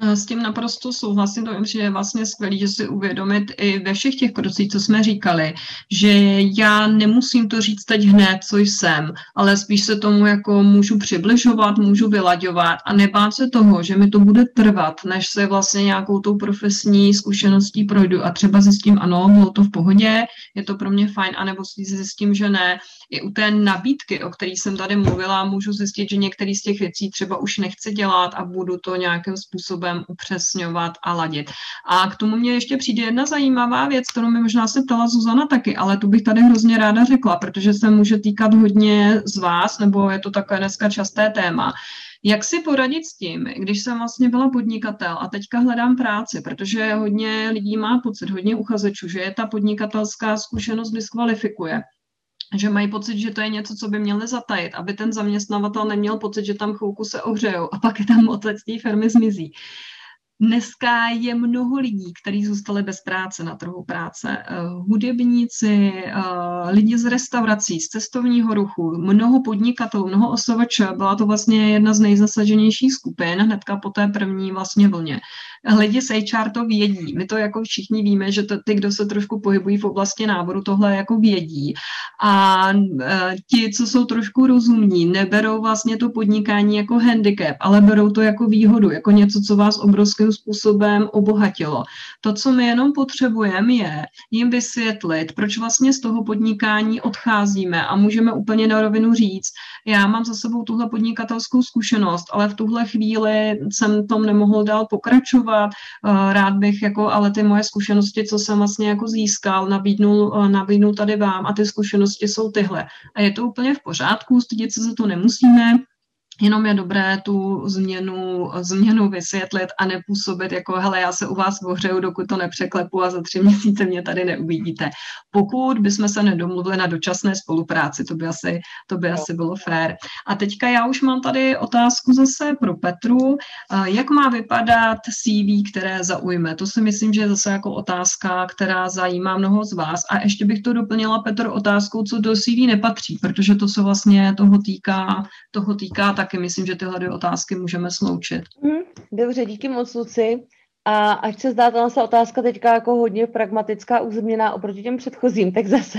S tím naprosto souhlasím, to že je vlastně skvělé, že si uvědomit i ve všech těch krocích, co jsme říkali, že já nemusím to říct teď hned, co jsem, ale spíš se tomu jako můžu přibližovat, můžu vylaďovat a nebát se toho, že mi to bude trvat, než se vlastně nějakou tou profesní zkušeností projdu a třeba zjistím, ano, bylo to v pohodě, je to pro mě fajn, anebo zjistím, že ne. I u té nabídky, o které jsem tady mluvila, můžu zjistit, že některé z těch věcí třeba už nechci dělat a budu to nějakým způsobem způsobem upřesňovat a ladit. A k tomu mě ještě přijde jedna zajímavá věc, kterou mi možná se ptala Zuzana taky, ale tu bych tady hrozně ráda řekla, protože se může týkat hodně z vás, nebo je to takové dneska časté téma. Jak si poradit s tím, když jsem vlastně byla podnikatel a teďka hledám práci, protože hodně lidí má pocit, hodně uchazečů, že je ta podnikatelská zkušenost diskvalifikuje že mají pocit, že to je něco, co by měli zatajit, aby ten zaměstnavatel neměl pocit, že tam chvilku se ohřejou a pak je tam odlet z té firmy zmizí. Dneska je mnoho lidí, kteří zůstali bez práce na trhu práce. Eh, hudebníci, eh, lidi z restaurací, z cestovního ruchu, mnoho podnikatelů, mnoho osovač. Byla to vlastně jedna z nejzasaženějších skupin hnedka po té první vlastně vlně. Lidi z HR to vědí. My to jako všichni víme, že to, ty, kdo se trošku pohybují v oblasti náboru, tohle jako vědí. A eh, ti, co jsou trošku rozumní, neberou vlastně to podnikání jako handicap, ale berou to jako výhodu, jako něco, co vás obrovsky nějakým způsobem obohatilo. To, co my jenom potřebujeme, je jim vysvětlit, proč vlastně z toho podnikání odcházíme a můžeme úplně na rovinu říct, já mám za sebou tuhle podnikatelskou zkušenost, ale v tuhle chvíli jsem tom nemohl dál pokračovat, eh, rád bych jako, ale ty moje zkušenosti, co jsem vlastně jako získal, nabídnul, eh, nabídnul tady vám a ty zkušenosti jsou tyhle. A je to úplně v pořádku, stydět se za to nemusíme, Jenom je dobré tu změnu, změnu vysvětlit a nepůsobit jako, hele, já se u vás ohřeju, dokud to nepřeklepu a za tři *laughs* měsíce mě tady neuvidíte. Pokud bychom se nedomluvili na dočasné spolupráci, to by asi, to by asi bylo fér. A teďka já už mám tady otázku zase pro Petru. Jak má vypadat CV, které zaujme? To si myslím, že je zase jako otázka, která zajímá mnoho z vás. A ještě bych to doplnila, Petr, otázkou, co do CV nepatří, protože to se vlastně toho týká, toho týká taky myslím, že tyhle dvě otázky můžeme sloučit. Hmm, dobře, díky moc, Luci. A až se zdá ta otázka teďka jako hodně pragmatická, uzměná oproti těm předchozím, tak zase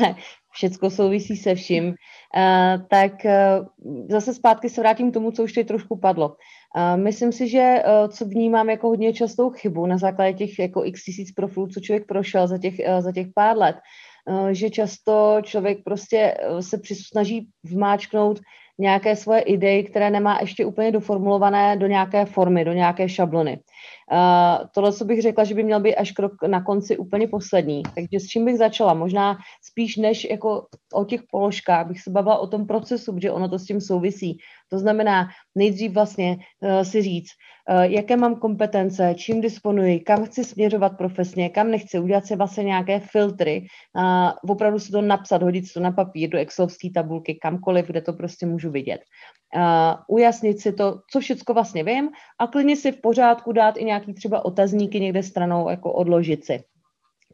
všecko souvisí se vším. Uh, tak uh, zase zpátky se vrátím k tomu, co už tady trošku padlo. Uh, myslím si, že uh, co vnímám jako hodně častou chybu na základě těch jako x tisíc profilů, co člověk prošel za těch, uh, za těch pár let, že často člověk prostě se snaží vmáčknout nějaké svoje idei, které nemá ještě úplně doformulované do nějaké formy, do nějaké šablony. Uh, tohle, co bych řekla, že by měl být až krok na konci úplně poslední. Takže s čím bych začala? Možná spíš než jako o těch položkách bych se bavila o tom procesu, protože ono to s tím souvisí. To znamená nejdřív vlastně uh, si říct, jaké mám kompetence, čím disponuji, kam chci směřovat profesně, kam nechci, udělat si vlastně nějaké filtry, uh, opravdu si to napsat, hodit si to na papír, do excelovské tabulky, kamkoliv, kde to prostě můžu vidět. Uh, ujasnit si to, co všechno vlastně vím a klidně si v pořádku dát i nějaký třeba otazníky někde stranou, jako odložit si.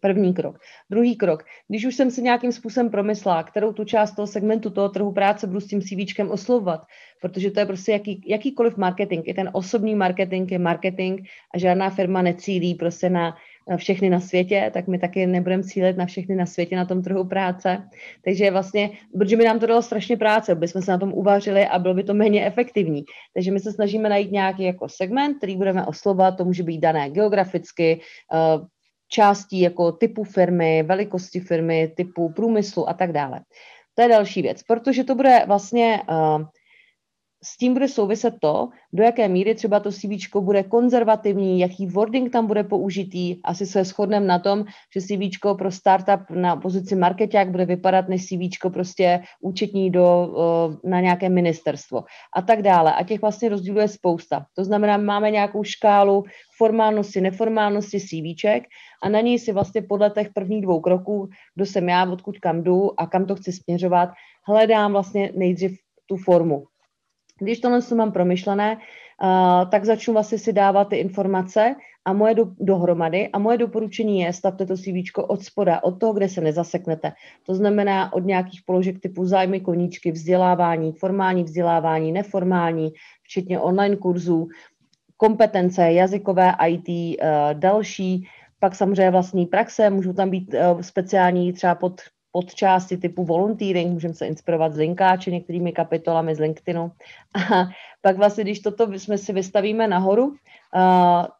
První krok. Druhý krok. Když už jsem si nějakým způsobem promyslela, kterou tu část toho segmentu toho trhu práce budu s tím CVčkem oslovovat, protože to je prostě jaký, jakýkoliv marketing. I ten osobní marketing je marketing a žádná firma necílí prostě na všechny na světě, tak my taky nebudeme cílit na všechny na světě na tom trhu práce. Takže vlastně, protože mi nám to dalo strašně práce, aby jsme se na tom uvařili a bylo by to méně efektivní. Takže my se snažíme najít nějaký jako segment, který budeme oslovat, to může být dané geograficky, eh, částí jako typu firmy, velikosti firmy, typu průmyslu a tak dále. To je další věc, protože to bude vlastně uh, s tím bude souviset to, do jaké míry třeba to CV bude konzervativní, jaký wording tam bude použitý. Asi se shodneme na tom, že CV pro startup na pozici marketák bude vypadat než CV prostě účetní do, na nějaké ministerstvo a tak dále. A těch vlastně rozdílů je spousta. To znamená, máme nějakou škálu formálnosti, neformálnosti CVček a na něj si vlastně podle těch prvních dvou kroků, kdo jsem já, odkud kam jdu a kam to chci směřovat, hledám vlastně nejdřív tu formu. Když tohle mám promyšlené, uh, tak začnu vlastně si dávat ty informace a moje do, dohromady a moje doporučení je stavte to CV od spoda, od toho, kde se nezaseknete. To znamená od nějakých položek typu zájmy koníčky, vzdělávání, formální vzdělávání, neformální, včetně online kurzů, kompetence jazykové, IT, uh, další, pak samozřejmě vlastní praxe, můžou tam být uh, speciální třeba pod podčásti typu volunteering, můžeme se inspirovat z linkáče některými kapitolami z LinkedInu. *laughs* A pak vlastně, když toto jsme si vystavíme nahoru, uh,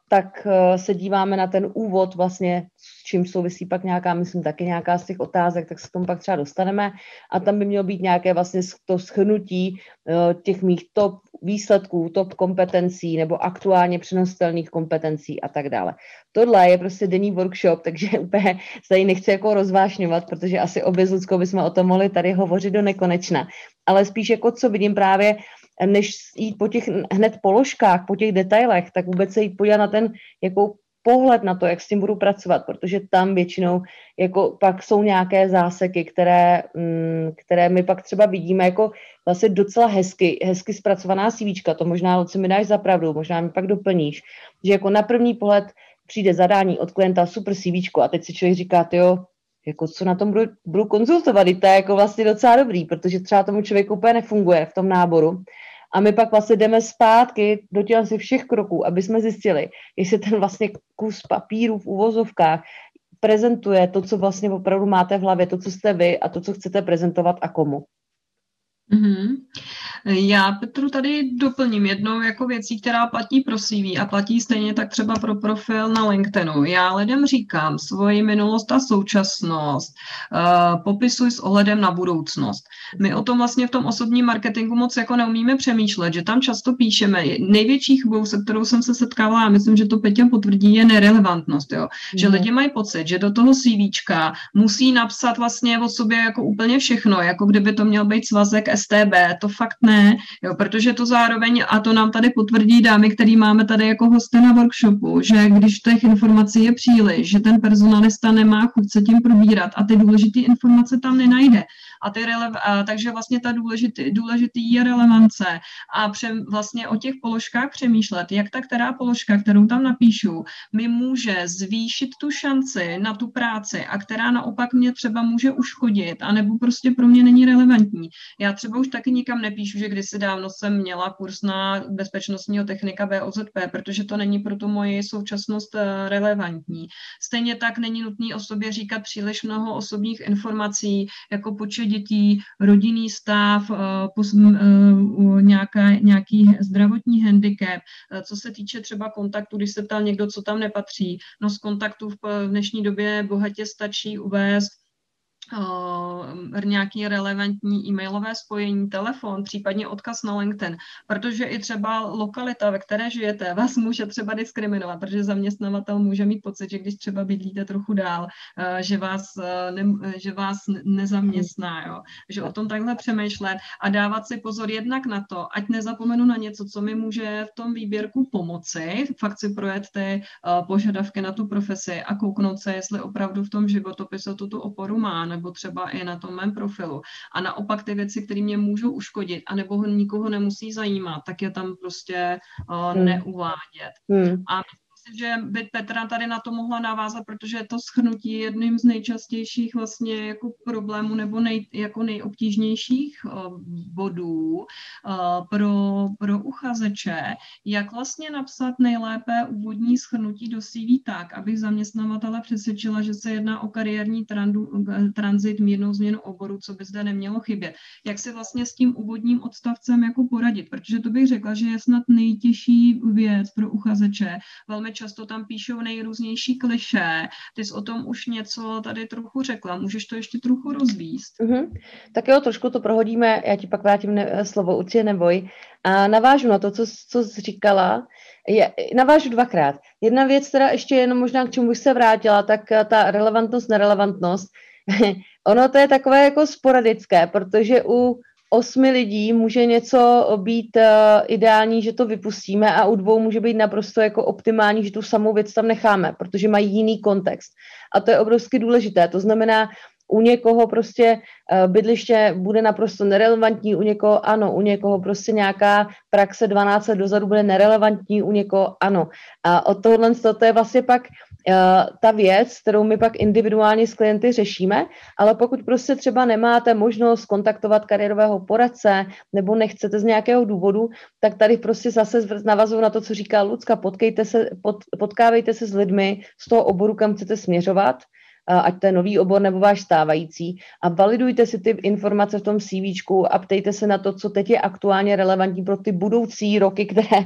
tak uh, se díváme na ten úvod vlastně, s čím souvisí pak nějaká, myslím, taky nějaká z těch otázek, tak se k tomu pak třeba dostaneme. A tam by mělo být nějaké vlastně to schnutí uh, těch mých top výsledků, top kompetencí nebo aktuálně přenostelných kompetencí a tak dále. Tohle je prostě denní workshop, takže *laughs* úplně se tady nechci jako rozvášňovat, protože asi o Bezludskou bychom o tom mohli tady hovořit do nekonečna. Ale spíš jako co vidím právě, než jít po těch hned položkách, po těch detailech, tak vůbec se jít podívat na ten jako pohled na to, jak s tím budu pracovat, protože tam většinou jako pak jsou nějaké záseky, které, mm, které my pak třeba vidíme jako vlastně docela hezky, hezky zpracovaná CVčka, to možná, Luci, mi dáš za pravdu, možná mi pak doplníš, že jako na první pohled přijde zadání od klienta super CVčko a teď si člověk říká, jo, jako co na tom budu, budu konzultovat, to je jako vlastně docela dobrý, protože třeba tomu člověku úplně nefunguje v tom náboru. A my pak vlastně jdeme zpátky do těch asi všech kroků, aby jsme zjistili, jestli ten vlastně kus papíru v uvozovkách prezentuje to, co vlastně opravdu máte v hlavě, to, co jste vy a to, co chcete prezentovat a komu. Mm-hmm. Já Petru tady doplním jednou jako věcí, která platí pro CV a platí stejně tak třeba pro profil na LinkedInu. Já lidem říkám svoji minulost a současnost, uh, popisuj s ohledem na budoucnost. My o tom vlastně v tom osobním marketingu moc jako neumíme přemýšlet, že tam často píšeme. Největší chybou, se kterou jsem se setkávala, a myslím, že to Petě potvrdí, je nerelevantnost. Jo? Mm. Že lidi mají pocit, že do toho CVčka musí napsat vlastně o sobě jako úplně všechno, jako kdyby to měl být svazek STB. To fakt ne ne, jo, protože to zároveň, a to nám tady potvrdí dámy, který máme tady jako hosty na workshopu, že když těch informací je příliš, že ten personalista nemá chuť se tím probírat a ty důležité informace tam nenajde, a ty a, takže vlastně ta důležitý, důležitý je relevance a pře, vlastně o těch položkách přemýšlet, jak ta která položka, kterou tam napíšu, mi může zvýšit tu šanci na tu práci a která naopak mě třeba může uškodit, anebo prostě pro mě není relevantní. Já třeba už taky nikam nepíšu, že kdysi dávno jsem měla kurz na bezpečnostního technika BOZP, protože to není pro tu moji současnost eh, relevantní. Stejně tak není nutný o sobě říkat příliš mnoho osobních informací, jako počet dětí, rodinný stav, eh, eh, nějaká, nějaký zdravotní handicap. Eh, co se týče třeba kontaktu, když se ptal někdo, co tam nepatří, no z kontaktů v dnešní době bohatě stačí uvést nějaký relevantní e-mailové spojení, telefon, případně odkaz na LinkedIn, protože i třeba lokalita, ve které žijete, vás může třeba diskriminovat, protože zaměstnavatel může mít pocit, že když třeba bydlíte trochu dál, uh, že vás, uh, ne, že vás nezaměstná, jo? že o tom takhle přemýšlet a dávat si pozor jednak na to, ať nezapomenu na něco, co mi může v tom výběrku pomoci, fakt si projet ty požadavky na tu profesi a kouknout se, jestli opravdu v tom životopisu tuto oporu má, nebo třeba i na tom mém profilu. A naopak ty věci, které mě můžou uškodit, anebo ho nikoho nemusí zajímat, tak je tam prostě uh, neuvádět. Hmm. A myslím, že by Petra tady na to mohla navázat, protože to schnutí je jedním z nejčastějších vlastně jako problémů nebo nej, jako nejobtížnějších uh, bodů uh, pro, pro uchazeče, jak vlastně napsat nejlépe úvodní schnutí do CV tak, aby zaměstnavatele přesvědčila, že se jedná o kariérní trandu, tranzit, mírnou změnu oboru, co by zde nemělo chybět. Jak si vlastně s tím úvodním odstavcem jako poradit, protože to bych řekla, že je snad nejtěžší věc pro uchazeče. Velmi často tam píšou nejrůznější kliše. Ty jsi o tom už něco tady trochu řekla, můžeš to ještě trochu rozvíst? Mm-hmm. Tak jo, trošku to prohodíme, já ti pak vrátím ne, slovo, určitě neboj. A navážu na to, co, co jsi říkala, je, navážu dvakrát. Jedna věc, teda ještě jenom možná k čemu bych se vrátila, tak ta relevantnost, nerelevantnost, *laughs* ono to je takové jako sporadické, protože u osmi lidí může něco být uh, ideální, že to vypustíme a u dvou může být naprosto jako optimální, že tu samou věc tam necháme, protože mají jiný kontext. A to je obrovsky důležité. To znamená, u někoho prostě uh, bydliště bude naprosto nerelevantní, u někoho ano, u někoho prostě nějaká praxe 12 let dozadu bude nerelevantní, u někoho ano. A od tohohle to je vlastně pak uh, ta věc, kterou my pak individuálně s klienty řešíme, ale pokud prostě třeba nemáte možnost kontaktovat kariérového poradce nebo nechcete z nějakého důvodu, tak tady prostě zase navazuju na to, co říká Lucka, potkejte se, pot, potkávejte se s lidmi z toho oboru, kam chcete směřovat, ať to je nový obor nebo váš stávající. A validujte si ty informace v tom CV a ptejte se na to, co teď je aktuálně relevantní pro ty budoucí roky, které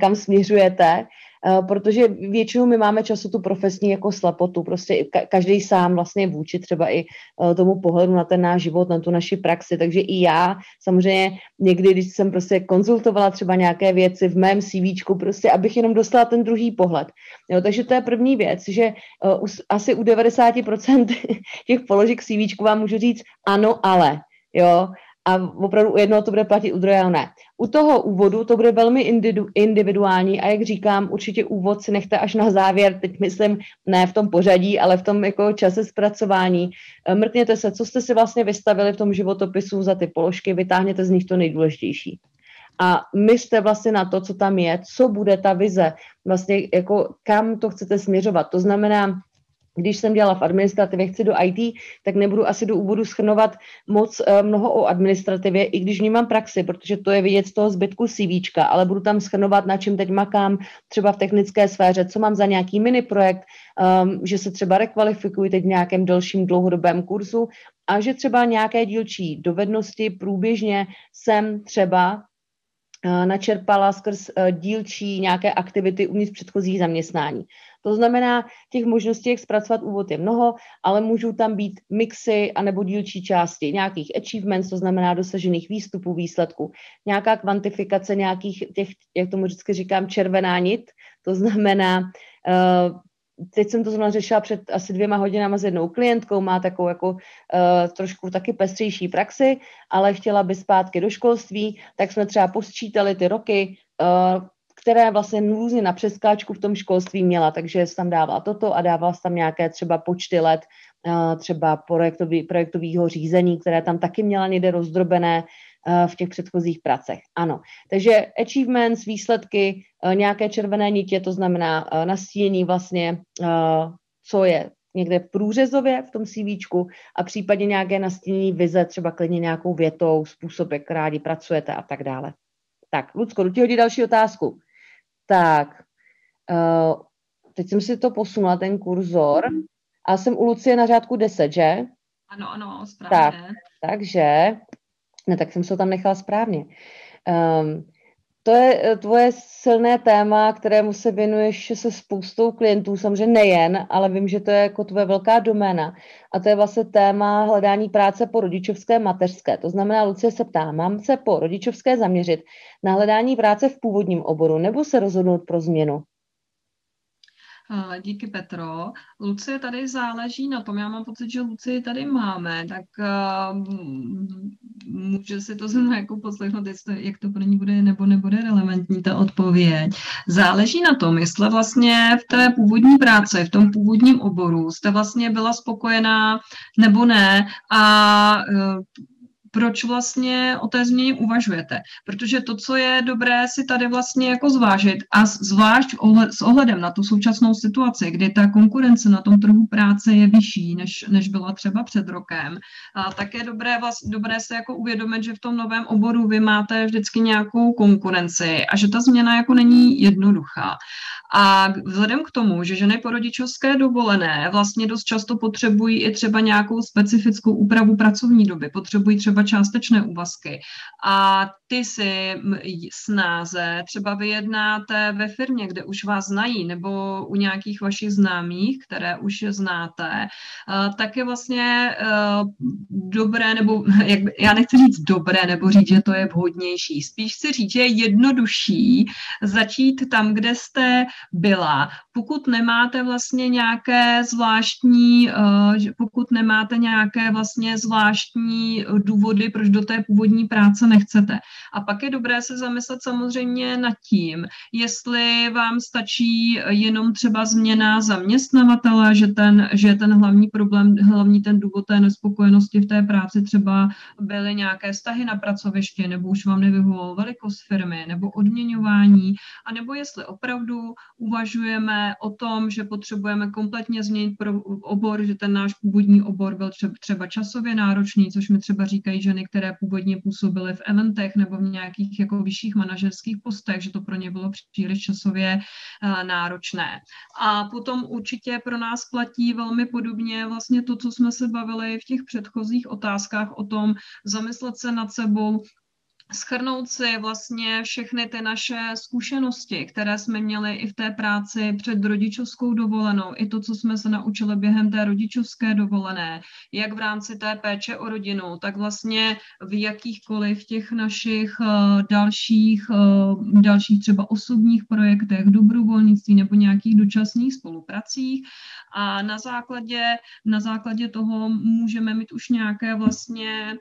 kam směřujete. Eh, protože většinou my máme často tu profesní jako slepotu, prostě každý sám vlastně vůči třeba i eh, tomu pohledu na ten náš život, na tu naši praxi, takže i já samozřejmě někdy, když jsem prostě konzultovala třeba nějaké věci v mém CV, prostě abych jenom dostala ten druhý pohled. Jo, takže to je první věc, že uh, asi u 90% *laughs* těch položek CV vám můžu říct ano, ale. Jo, a opravdu u jednoho to bude platit, u druhého ne. U toho úvodu to bude velmi individuální a jak říkám, určitě úvod si nechte až na závěr, teď myslím ne v tom pořadí, ale v tom jako čase zpracování. Eh, mrkněte se, co jste si vlastně vystavili v tom životopisu za ty položky, vytáhněte z nich to nejdůležitější. A myslíte vlastně na to, co tam je, co bude ta vize, vlastně jako kam to chcete směřovat. To znamená, když jsem dělala v administrativě, chci do IT, tak nebudu asi do úvodu schrnovat moc uh, mnoho o administrativě, i když vnímám praxi, protože to je vidět z toho zbytku CV, ale budu tam schrnovat, na čem teď makám, třeba v technické sféře, co mám za nějaký mini projekt, um, že se třeba rekvalifikuji teď v nějakém delším dlouhodobém kurzu a že třeba nějaké dílčí dovednosti průběžně jsem třeba uh, načerpala skrz uh, dílčí nějaké aktivity uvnitř předchozích zaměstnání. To znamená, těch možností, jak zpracovat úvod je mnoho, ale můžou tam být mixy anebo dílčí části nějakých achievements, to znamená dosažených výstupů, výsledků, nějaká kvantifikace nějakých těch, jak tomu vždycky říkám, červená nit, to znamená, uh, teď jsem to zrovna řešila před asi dvěma hodinama s jednou klientkou, má takovou jako uh, trošku taky pestřejší praxi, ale chtěla by zpátky do školství, tak jsme třeba posčítali ty roky, uh, které vlastně různě na přeskáčku v tom školství měla, takže tam dávala toto a dávala tam nějaké třeba počty let, eh, třeba projektový, projektového řízení, které tam taky měla někde rozdrobené eh, v těch předchozích pracech. Ano. Takže achievements, výsledky, eh, nějaké červené nitě, to znamená nastínění vlastně, co je někde v průřezově v tom CV a případně nějaké nastínění vize, třeba klidně nějakou větou, způsob, jak rádi pracujete a tak dále. Tak, Lucko, jdu ti hodit další otázku. Tak, uh, teď jsem si to posunula, ten kurzor. A jsem u Lucie na řádku 10, že? Ano, ano, správně. Tak, takže, ne, tak jsem se to tam nechala správně. Um, to je eh, tvoje silné téma, kterému se věnuješ se spoustou klientů, samozřejmě nejen, ale vím, že to je jako tvoje velká doména. A to je vlastně téma hledání práce po rodičovské mateřské. To znamená, Lucie se ptá, mám se po rodičovské zaměřit na hledání práce v původním oboru nebo se rozhodnout pro změnu? Díky Petro. Lucie tady záleží na tom, já mám pocit, že Lucie tady máme, tak uh, může si to znovu jako poslechnout, jak to pro ní bude nebo nebude relevantní ta odpověď. Záleží na tom, jestli vlastně v té původní práci, v tom původním oboru jste vlastně byla spokojená nebo ne a uh, proč vlastně o té změně uvažujete. Protože to, co je dobré si tady vlastně jako zvážit a zvlášť s ohledem na tu současnou situaci, kdy ta konkurence na tom trhu práce je vyšší, než, než byla třeba před rokem, a tak je dobré, vlastně, dobré se jako uvědomit, že v tom novém oboru vy máte vždycky nějakou konkurenci a že ta změna jako není jednoduchá. A vzhledem k tomu, že ženy po rodičovské dovolené vlastně dost často potřebují i třeba nějakou specifickou úpravu pracovní doby, potřebují třeba třeba částečné úvazky a ty si snáze třeba vyjednáte ve firmě, kde už vás znají, nebo u nějakých vašich známých, které už znáte, tak je vlastně dobré, nebo *laughs* jak, já nechci říct dobré, nebo říct, že to je vhodnější. Spíš si říct, že je jednodušší začít tam, kde jste byla. Pokud nemáte vlastně nějaké zvláštní, pokud nemáte nějaké vlastně zvláštní důvody, proč do té původní práce nechcete. A pak je dobré se zamyslet samozřejmě nad tím, jestli vám stačí jenom třeba změna zaměstnavatele, že ten, že ten hlavní problém, hlavní ten důvod té nespokojenosti v té práci třeba byly nějaké vztahy na pracovišti, nebo už vám nevyhovovalo velikost firmy, nebo odměňování, a nebo jestli opravdu uvažujeme o tom, že potřebujeme kompletně změnit obor, že ten náš původní obor byl třeba časově náročný, což mi třeba říkají ženy, které původně působily v eventech nebo v nějakých jako vyšších manažerských postech, že to pro ně bylo příliš časově uh, náročné. A potom určitě pro nás platí velmi podobně vlastně to, co jsme se bavili v těch předchozích otázkách o tom zamyslet se nad sebou, schrnout si vlastně všechny ty naše zkušenosti, které jsme měli i v té práci před rodičovskou dovolenou, i to, co jsme se naučili během té rodičovské dovolené, jak v rámci té péče o rodinu, tak vlastně v jakýchkoliv těch našich uh, dalších, uh, dalších třeba osobních projektech, dobrovolnictví nebo nějakých dočasných spolupracích. A na základě, na základě toho můžeme mít už nějaké vlastně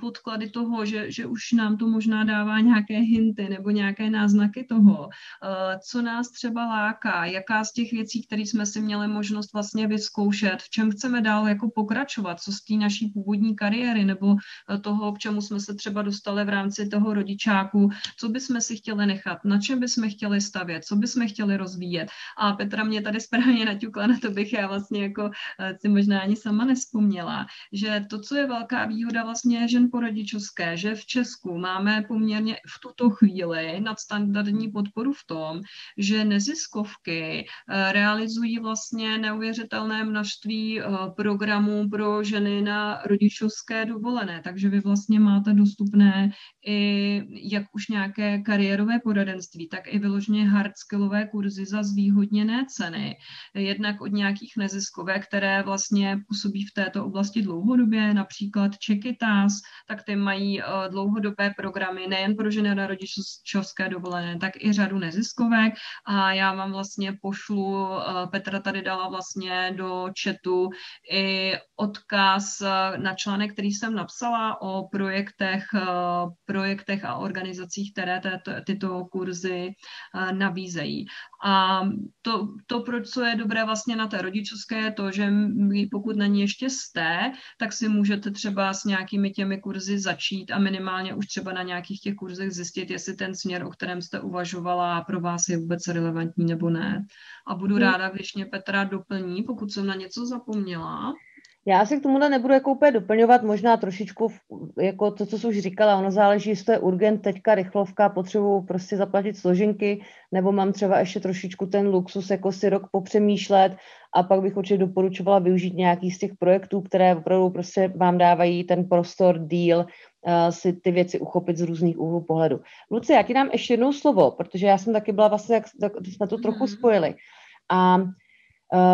podklady toho, že, že už nám to možná dává nějaké hinty nebo nějaké náznaky toho, co nás třeba láká, jaká z těch věcí, které jsme si měli možnost vlastně vyzkoušet, v čem chceme dál jako pokračovat, co z té naší původní kariéry nebo toho, k čemu jsme se třeba dostali v rámci toho rodičáku, co bychom si chtěli nechat, na čem bychom chtěli stavět, co bychom chtěli rozvíjet. A Petra mě tady správně naťukla, na to bych já vlastně jako si možná ani sama nespomněla, že to, co je velká výhoda vlastně žen po rodičovské, že v Česku máme poměrně v tuto chvíli nadstandardní podporu v tom, že neziskovky eh, realizují vlastně neuvěřitelné množství eh, programů pro ženy na rodičovské dovolené, takže vy vlastně máte dostupné i jak už nějaké kariérové poradenství, tak i vyloženě hardskillové kurzy za zvýhodněné ceny, jednak od nějakých neziskovek, které vlastně působí v této oblasti dlouhodobě, například Čekytas, tak ty mají uh, dlouhodobé programy nejen pro ženy na rodičovské dovolené, tak i řadu neziskovek a já vám vlastně pošlu, uh, Petra tady dala vlastně do chatu i odkaz uh, na článek, který jsem napsala o projektech, projektech a organizacích, které této, tyto kurzy nabízejí. A to, to, proč co je dobré vlastně na té rodičovské, je to, že pokud na ní ještě jste, tak si můžete třeba s nějakými těmi kurzy začít a minimálně už třeba na nějakých těch kurzech zjistit, jestli ten směr, o kterém jste uvažovala, pro vás je vůbec relevantní nebo ne. A budu hmm. ráda, když mě Petra doplní, pokud jsem na něco zapomněla. Já si k tomuhle nebudu jako úplně doplňovat, možná trošičku jako to, co jsi už říkala, ono záleží, jestli to je urgent, teďka rychlovka, potřebuji prostě zaplatit složenky, nebo mám třeba ještě trošičku ten luxus jako si rok popřemýšlet a pak bych určitě doporučovala využít nějaký z těch projektů, které opravdu prostě vám dávají ten prostor, deal, uh, si ty věci uchopit z různých úhlů pohledu. Luci, já ti dám ještě jednou slovo, protože já jsem taky byla vlastně, jak jsme to trochu mhm. spojili. A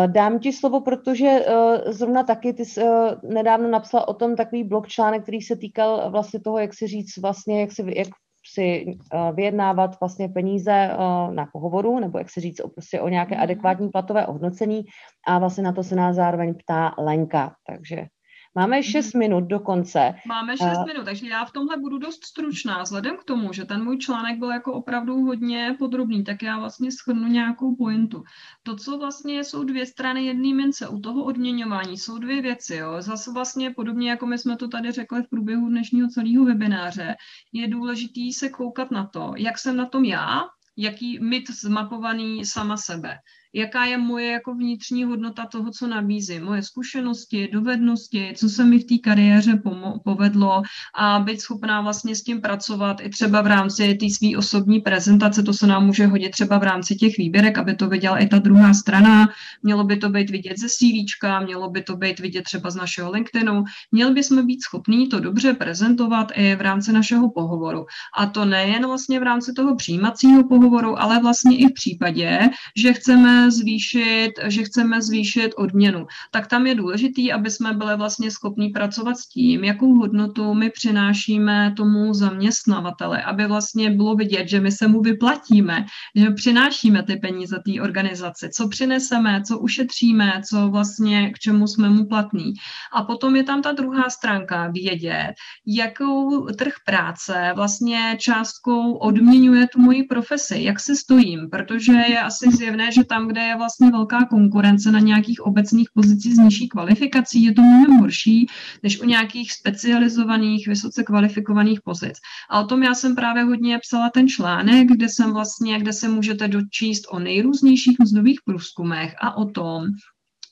dám ti slovo, protože uh, zrovna taky ty jsi uh, nedávno napsala o tom takový blog článek, který se týkal vlastně toho, jak si říct vlastně, jak si, jak si vyjednávat vlastně peníze na pohovoru, nebo jak si říct o, prostě o nějaké mhm. adekvátní platové ohodnocení a vlastně na to se nás zároveň ptá Lenka, takže Máme 6 mhm. minut do konce. Máme 6 uh, minut, takže já v tomhle budu dost stručná. Vzhledem k tomu, že ten můj článek byl jako opravdu hodně podrobný, tak já vlastně schrnu nějakou pointu. To, co vlastně jsou dvě strany jedné mince, u toho odměňování jsou dvě věci. Jo. Zase vlastně podobně, jako my jsme to tady řekli v průběhu dnešního celého webináře, je důležitý se koukat na to, jak jsem na tom já, jaký mít zmapovaný sama sebe jaká je moje jako vnitřní hodnota toho, co nabízím, moje zkušenosti, dovednosti, co se mi v té kariéře povedlo a být schopná vlastně s tím pracovat i třeba v rámci té své osobní prezentace, to se nám může hodit třeba v rámci těch výběrek, aby to viděla i ta druhá strana, mělo by to být vidět ze CVčka, mělo by to být vidět třeba z našeho LinkedInu, měli bychom být schopní to dobře prezentovat i v rámci našeho pohovoru. A to nejen vlastně v rámci toho přijímacího pohovoru, ale vlastně i v případě, že chceme zvýšit, že chceme zvýšit odměnu. Tak tam je důležitý, aby jsme byli vlastně schopní pracovat s tím, jakou hodnotu my přinášíme tomu zaměstnavateli, aby vlastně bylo vidět, že my se mu vyplatíme, že přinášíme ty peníze té organizaci, co přineseme, co ušetříme, co vlastně k čemu jsme mu platní. A potom je tam ta druhá stránka, vědět, jakou trh práce vlastně částkou odměňuje tu moji profesi, jak se stojím, protože je asi zjevné, že tam, kde je vlastně velká konkurence na nějakých obecných pozicích s nižší kvalifikací, je to mnohem horší než u nějakých specializovaných, vysoce kvalifikovaných pozic. A o tom já jsem právě hodně psala ten článek, kde jsem vlastně, kde se můžete dočíst o nejrůznějších mzdových průzkumech a o tom,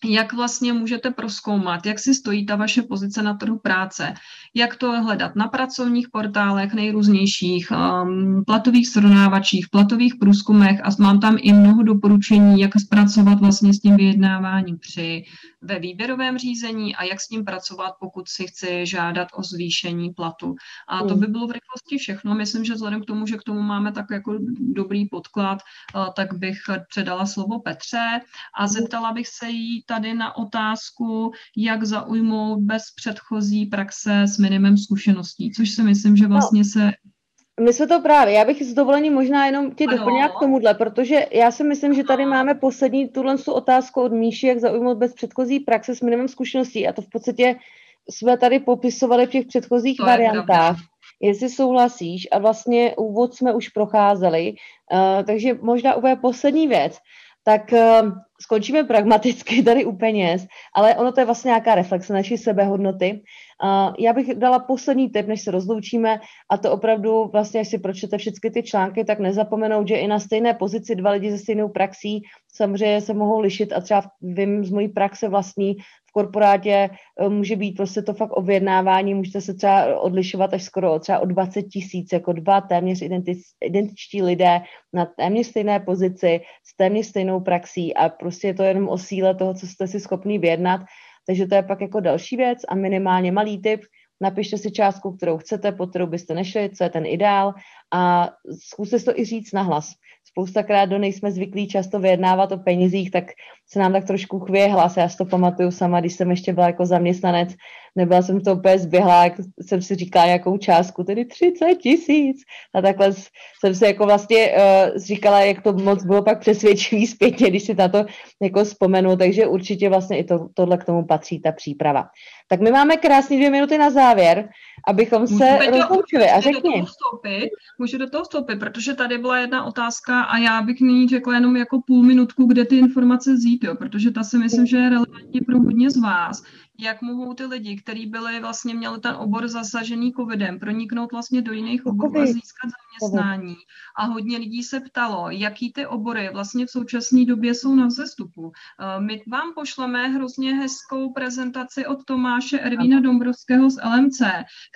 jak vlastně můžete proskoumat, jak si stojí ta vaše pozice na trhu práce, jak to hledat na pracovních portálech nejrůznějších, um, platových srovnávačích, platových průzkumech? A mám tam i mnoho doporučení, jak zpracovat vlastně s tím vyjednáváním při ve výběrovém řízení a jak s tím pracovat, pokud si chci žádat o zvýšení platu. A to by bylo v rychlosti všechno. Myslím, že vzhledem k tomu, že k tomu máme tak jako dobrý podklad, tak bych předala slovo Petře a zeptala bych se jí tady na otázku, jak zaujmout bez předchozí praxe s minimem zkušeností, což si myslím, že vlastně se my jsme to právě, já bych s dovolením možná jenom tě doplnila k tomuhle, protože já si myslím, že tady máme poslední tuhle otázku od Míši, jak zaujmout bez předchozí praxe s minimem zkušeností. A to v podstatě jsme tady popisovali v těch předchozích to variantách. Jestli souhlasíš. A vlastně úvod jsme už procházeli, uh, takže možná úplně poslední věc, tak uh, skončíme pragmaticky tady u peněz, ale ono to je vlastně nějaká reflexe naší sebehodnoty. Uh, já bych dala poslední tip, než se rozloučíme, a to opravdu vlastně, až si pročtete všechny ty články, tak nezapomenout, že i na stejné pozici dva lidi se stejnou praxí samozřejmě se mohou lišit a třeba vím z mojí praxe vlastní, v korporátě eh, může být prostě to fakt objednávání, můžete se třeba odlišovat až skoro třeba o 20 tisíc, jako dva téměř identičtí lidé na téměř stejné pozici, s téměř stejnou praxí a prostě je to jenom o síle toho, co jste si schopný vyjednat. Takže to je pak jako další věc a minimálně malý tip, napište si částku, kterou chcete, po kterou byste nešli, co je ten ideál. A zkuste to i říct nahlas spoustakrát do nejsme zvyklí často vyjednávat o penězích, tak se nám tak trošku chvěje hlas. Já si to pamatuju sama, když jsem ještě byla jako zaměstnanec, nebyla jsem to úplně zběhla, jak jsem si říkala jakou částku, tedy 30 tisíc. A takhle jsem si jako vlastně uh, říkala, jak to moc bylo pak přesvědčivý zpětně, když si na to jako vzpomenu, takže určitě vlastně i to, tohle k tomu patří, ta příprava. Tak my máme krásné dvě minuty na závěr, abychom se rozloučili. A řekni. Do vstoupit, můžu do toho vstoupit, protože tady byla jedna otázka a já bych nyní řekla jenom jako půl minutku, kde ty informace vzít, jo, protože ta si myslím, že je relevantní pro hodně z vás jak mohou ty lidi, kteří byli vlastně měli ten obor zasažený covidem, proniknout vlastně do jiných oborů a získat zaměstnání. A hodně lidí se ptalo, jaký ty obory vlastně v současné době jsou na vzestupu. Eh, my vám pošleme hrozně hezkou prezentaci od Tomáše Ervína Dombrovského z LMC,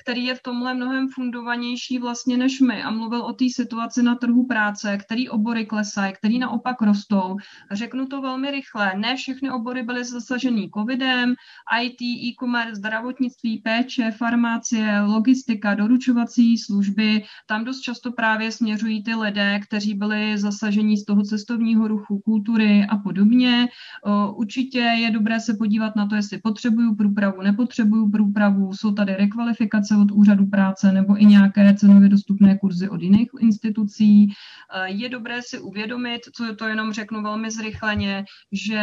který je v tomhle mnohem fundovanější vlastně než my a mluvil o té situaci na trhu práce, který obory klesají, který naopak rostou. Řeknu to velmi rychle. Ne všechny obory byly zasažený covidem, IT, e-commerce, zdravotnictví, péče, farmácie, logistika, doručovací služby. Tam dost často právě směřují ty lidé, kteří byli zasaženi z toho cestovního ruchu, kultury a podobně. Určitě je dobré se podívat na to, jestli potřebuju průpravu, nepotřebuju průpravu, jsou tady rekvalifikace od úřadu práce nebo i nějaké cenově dostupné kurzy od jiných institucí. Je dobré si uvědomit, co to jenom řeknu velmi zrychleně, že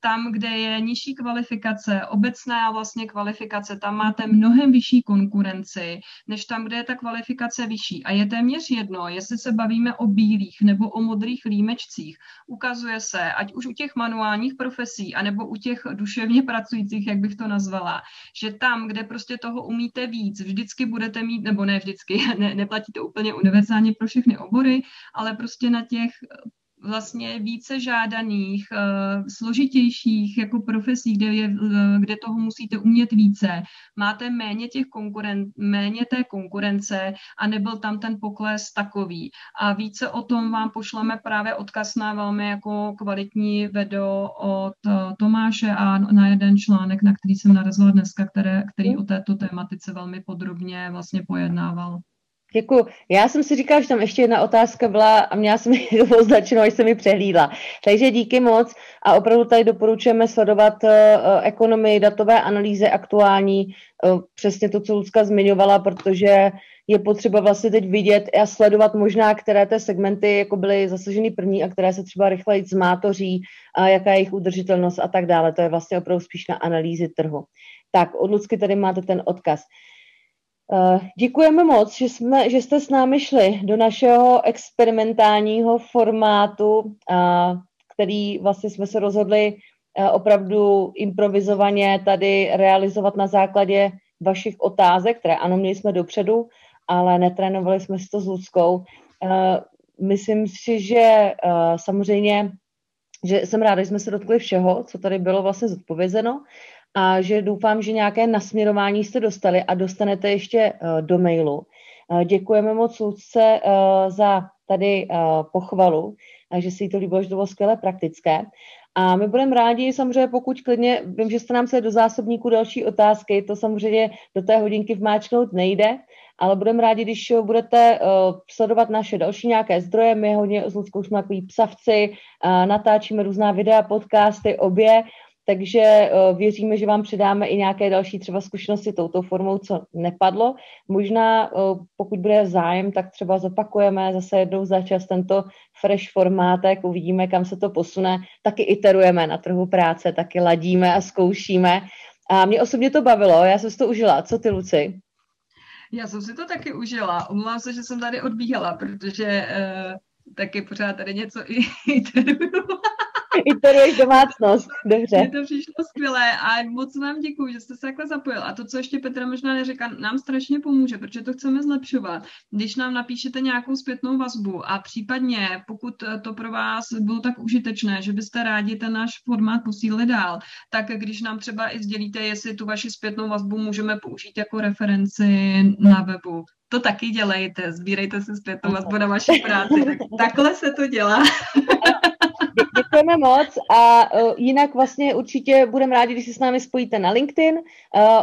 tam, kde je nižší kvalifikace, obecná vlastně kvalifikace, tam máte mnohem vyšší konkurenci, než tam, kde je ta kvalifikace vyšší. A je téměř jedno, jestli se bavíme o bílých nebo o modrých límečcích. Ukazuje se, ať už u těch manuálních profesí, anebo u těch duševně pracujících, jak bych to nazvala, že tam, kde prostě toho umíte víc, vždycky budete mít, nebo ne vždycky, *laughs* ne, neplatí to úplně univerzálně pro všechny obory, ale prostě na těch vlastně více žádaných, uh, složitějších jako profesí, kde, je, uh, kde toho musíte umět více. Máte méně, těch konkuren, méně té konkurence a nebyl tam ten pokles takový. A více o tom vám pošleme právě odkaz na velmi jako kvalitní video od uh, Tomáše a na jeden článek, na který jsem narazila dneska, které, který o této tématice velmi podrobně vlastně pojednával. Děkuji. Já jsem si říkala, že tam ještě jedna otázka byla a měla jsem ji *laughs* označenou, až jsem ji přehlídla. Takže díky moc a opravdu tady doporučujeme sledovat uh, ekonomii, datové analýzy aktuální, uh, přesně to, co Lucka zmiňovala, protože je potřeba vlastně teď vidět a sledovat možná, které ty segmenty jako byly zasaženy první a které se třeba rychleji zmátoří, a jaká je jejich udržitelnost a tak dále. To je vlastně opravdu spíš na analýzy trhu. Tak, od Lucky tady máte ten odkaz. Uh, děkujeme moc, že, jsme, že jste s námi šli do našeho experimentálního formátu, který vlastně jsme se rozhodli uh, opravdu improvizovaně tady realizovat na základě vašich otázek, které ano, měli jsme dopředu, ale netrénovali jsme si to s Luckou. Myslím si, že samozřejmě, že jsem ráda, že jsme se dotkli všeho, co tady bylo vlastně zodpovězeno a že doufám, že nějaké nasměrování jste dostali a dostanete ještě uh, do mailu. Uh, děkujeme moc Lucce uh, za tady pochvalu, že si to líbilo, že to bylo skvěle praktické. A my budeme rádi, samozřejmě pokud klidně, vím, že jste nám se do zásobníku další otázky, to samozřejmě do té hodinky vmáčknout nejde, ale budeme rádi, když budete uh, sledovat naše další nějaké zdroje. My hodně s Luckou jsme takový psavci, uh, natáčíme různá videa, podcasty, obě takže eh, věříme, že vám předáme i nějaké další třeba zkušenosti touto formou, co nepadlo. Možná, eh, pokud bude zájem, tak třeba zopakujeme zase jednou za čas tento fresh formátek, uvidíme, kam se to posune. Taky iterujeme na trhu práce, taky ladíme a zkoušíme. A mě osobně to bavilo, já jsem si to užila. Co ty, Luci? Já jsem si to taky užila. Omlouvám se, že jsem tady odbíhala, protože uh, taky pořád tady něco *laughs* iteruju. Iteruješ domácnost, dobře. Je to přišlo skvělé a moc vám děkuji, že jste se takhle zapojil. A to, co ještě Petra možná neřekla, nám strašně pomůže, protože to chceme zlepšovat. Když nám napíšete nějakou zpětnou vazbu a případně, pokud to pro vás bylo tak užitečné, že byste rádi ten náš formát posílili dál, tak když nám třeba i sdělíte, jestli tu vaši zpětnou vazbu můžeme použít jako referenci na webu, to taky dělejte, sbírejte si zpětnou vazbu na vaši práci. Tak, takhle se to dělá. *laughs* Děkujeme moc a uh, jinak vlastně určitě budeme rádi, když se s námi spojíte na LinkedIn. Uh,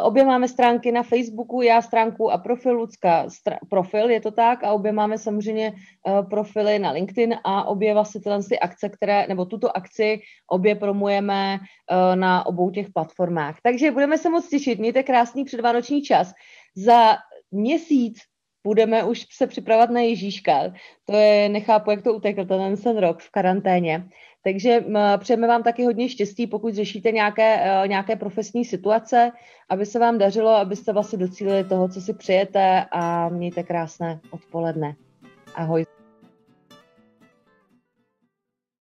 obě máme stránky na Facebooku, já stránku a profil, Lucka str- profil, je to tak, a obě máme samozřejmě uh, profily na LinkedIn a obě vlastně tyhle ty akce, které, nebo tuto akci obě promujeme uh, na obou těch platformách. Takže budeme se moc těšit, mějte krásný předvánoční čas. Za měsíc budeme už se připravovat na Ježíška. To je, nechápu, jak to utekl ten, ten rok v karanténě. Takže přejeme vám taky hodně štěstí, pokud řešíte nějaké, e, nějaké profesní situace, aby se vám dařilo, abyste vlastně docílili toho, co si přejete a mějte krásné odpoledne. Ahoj.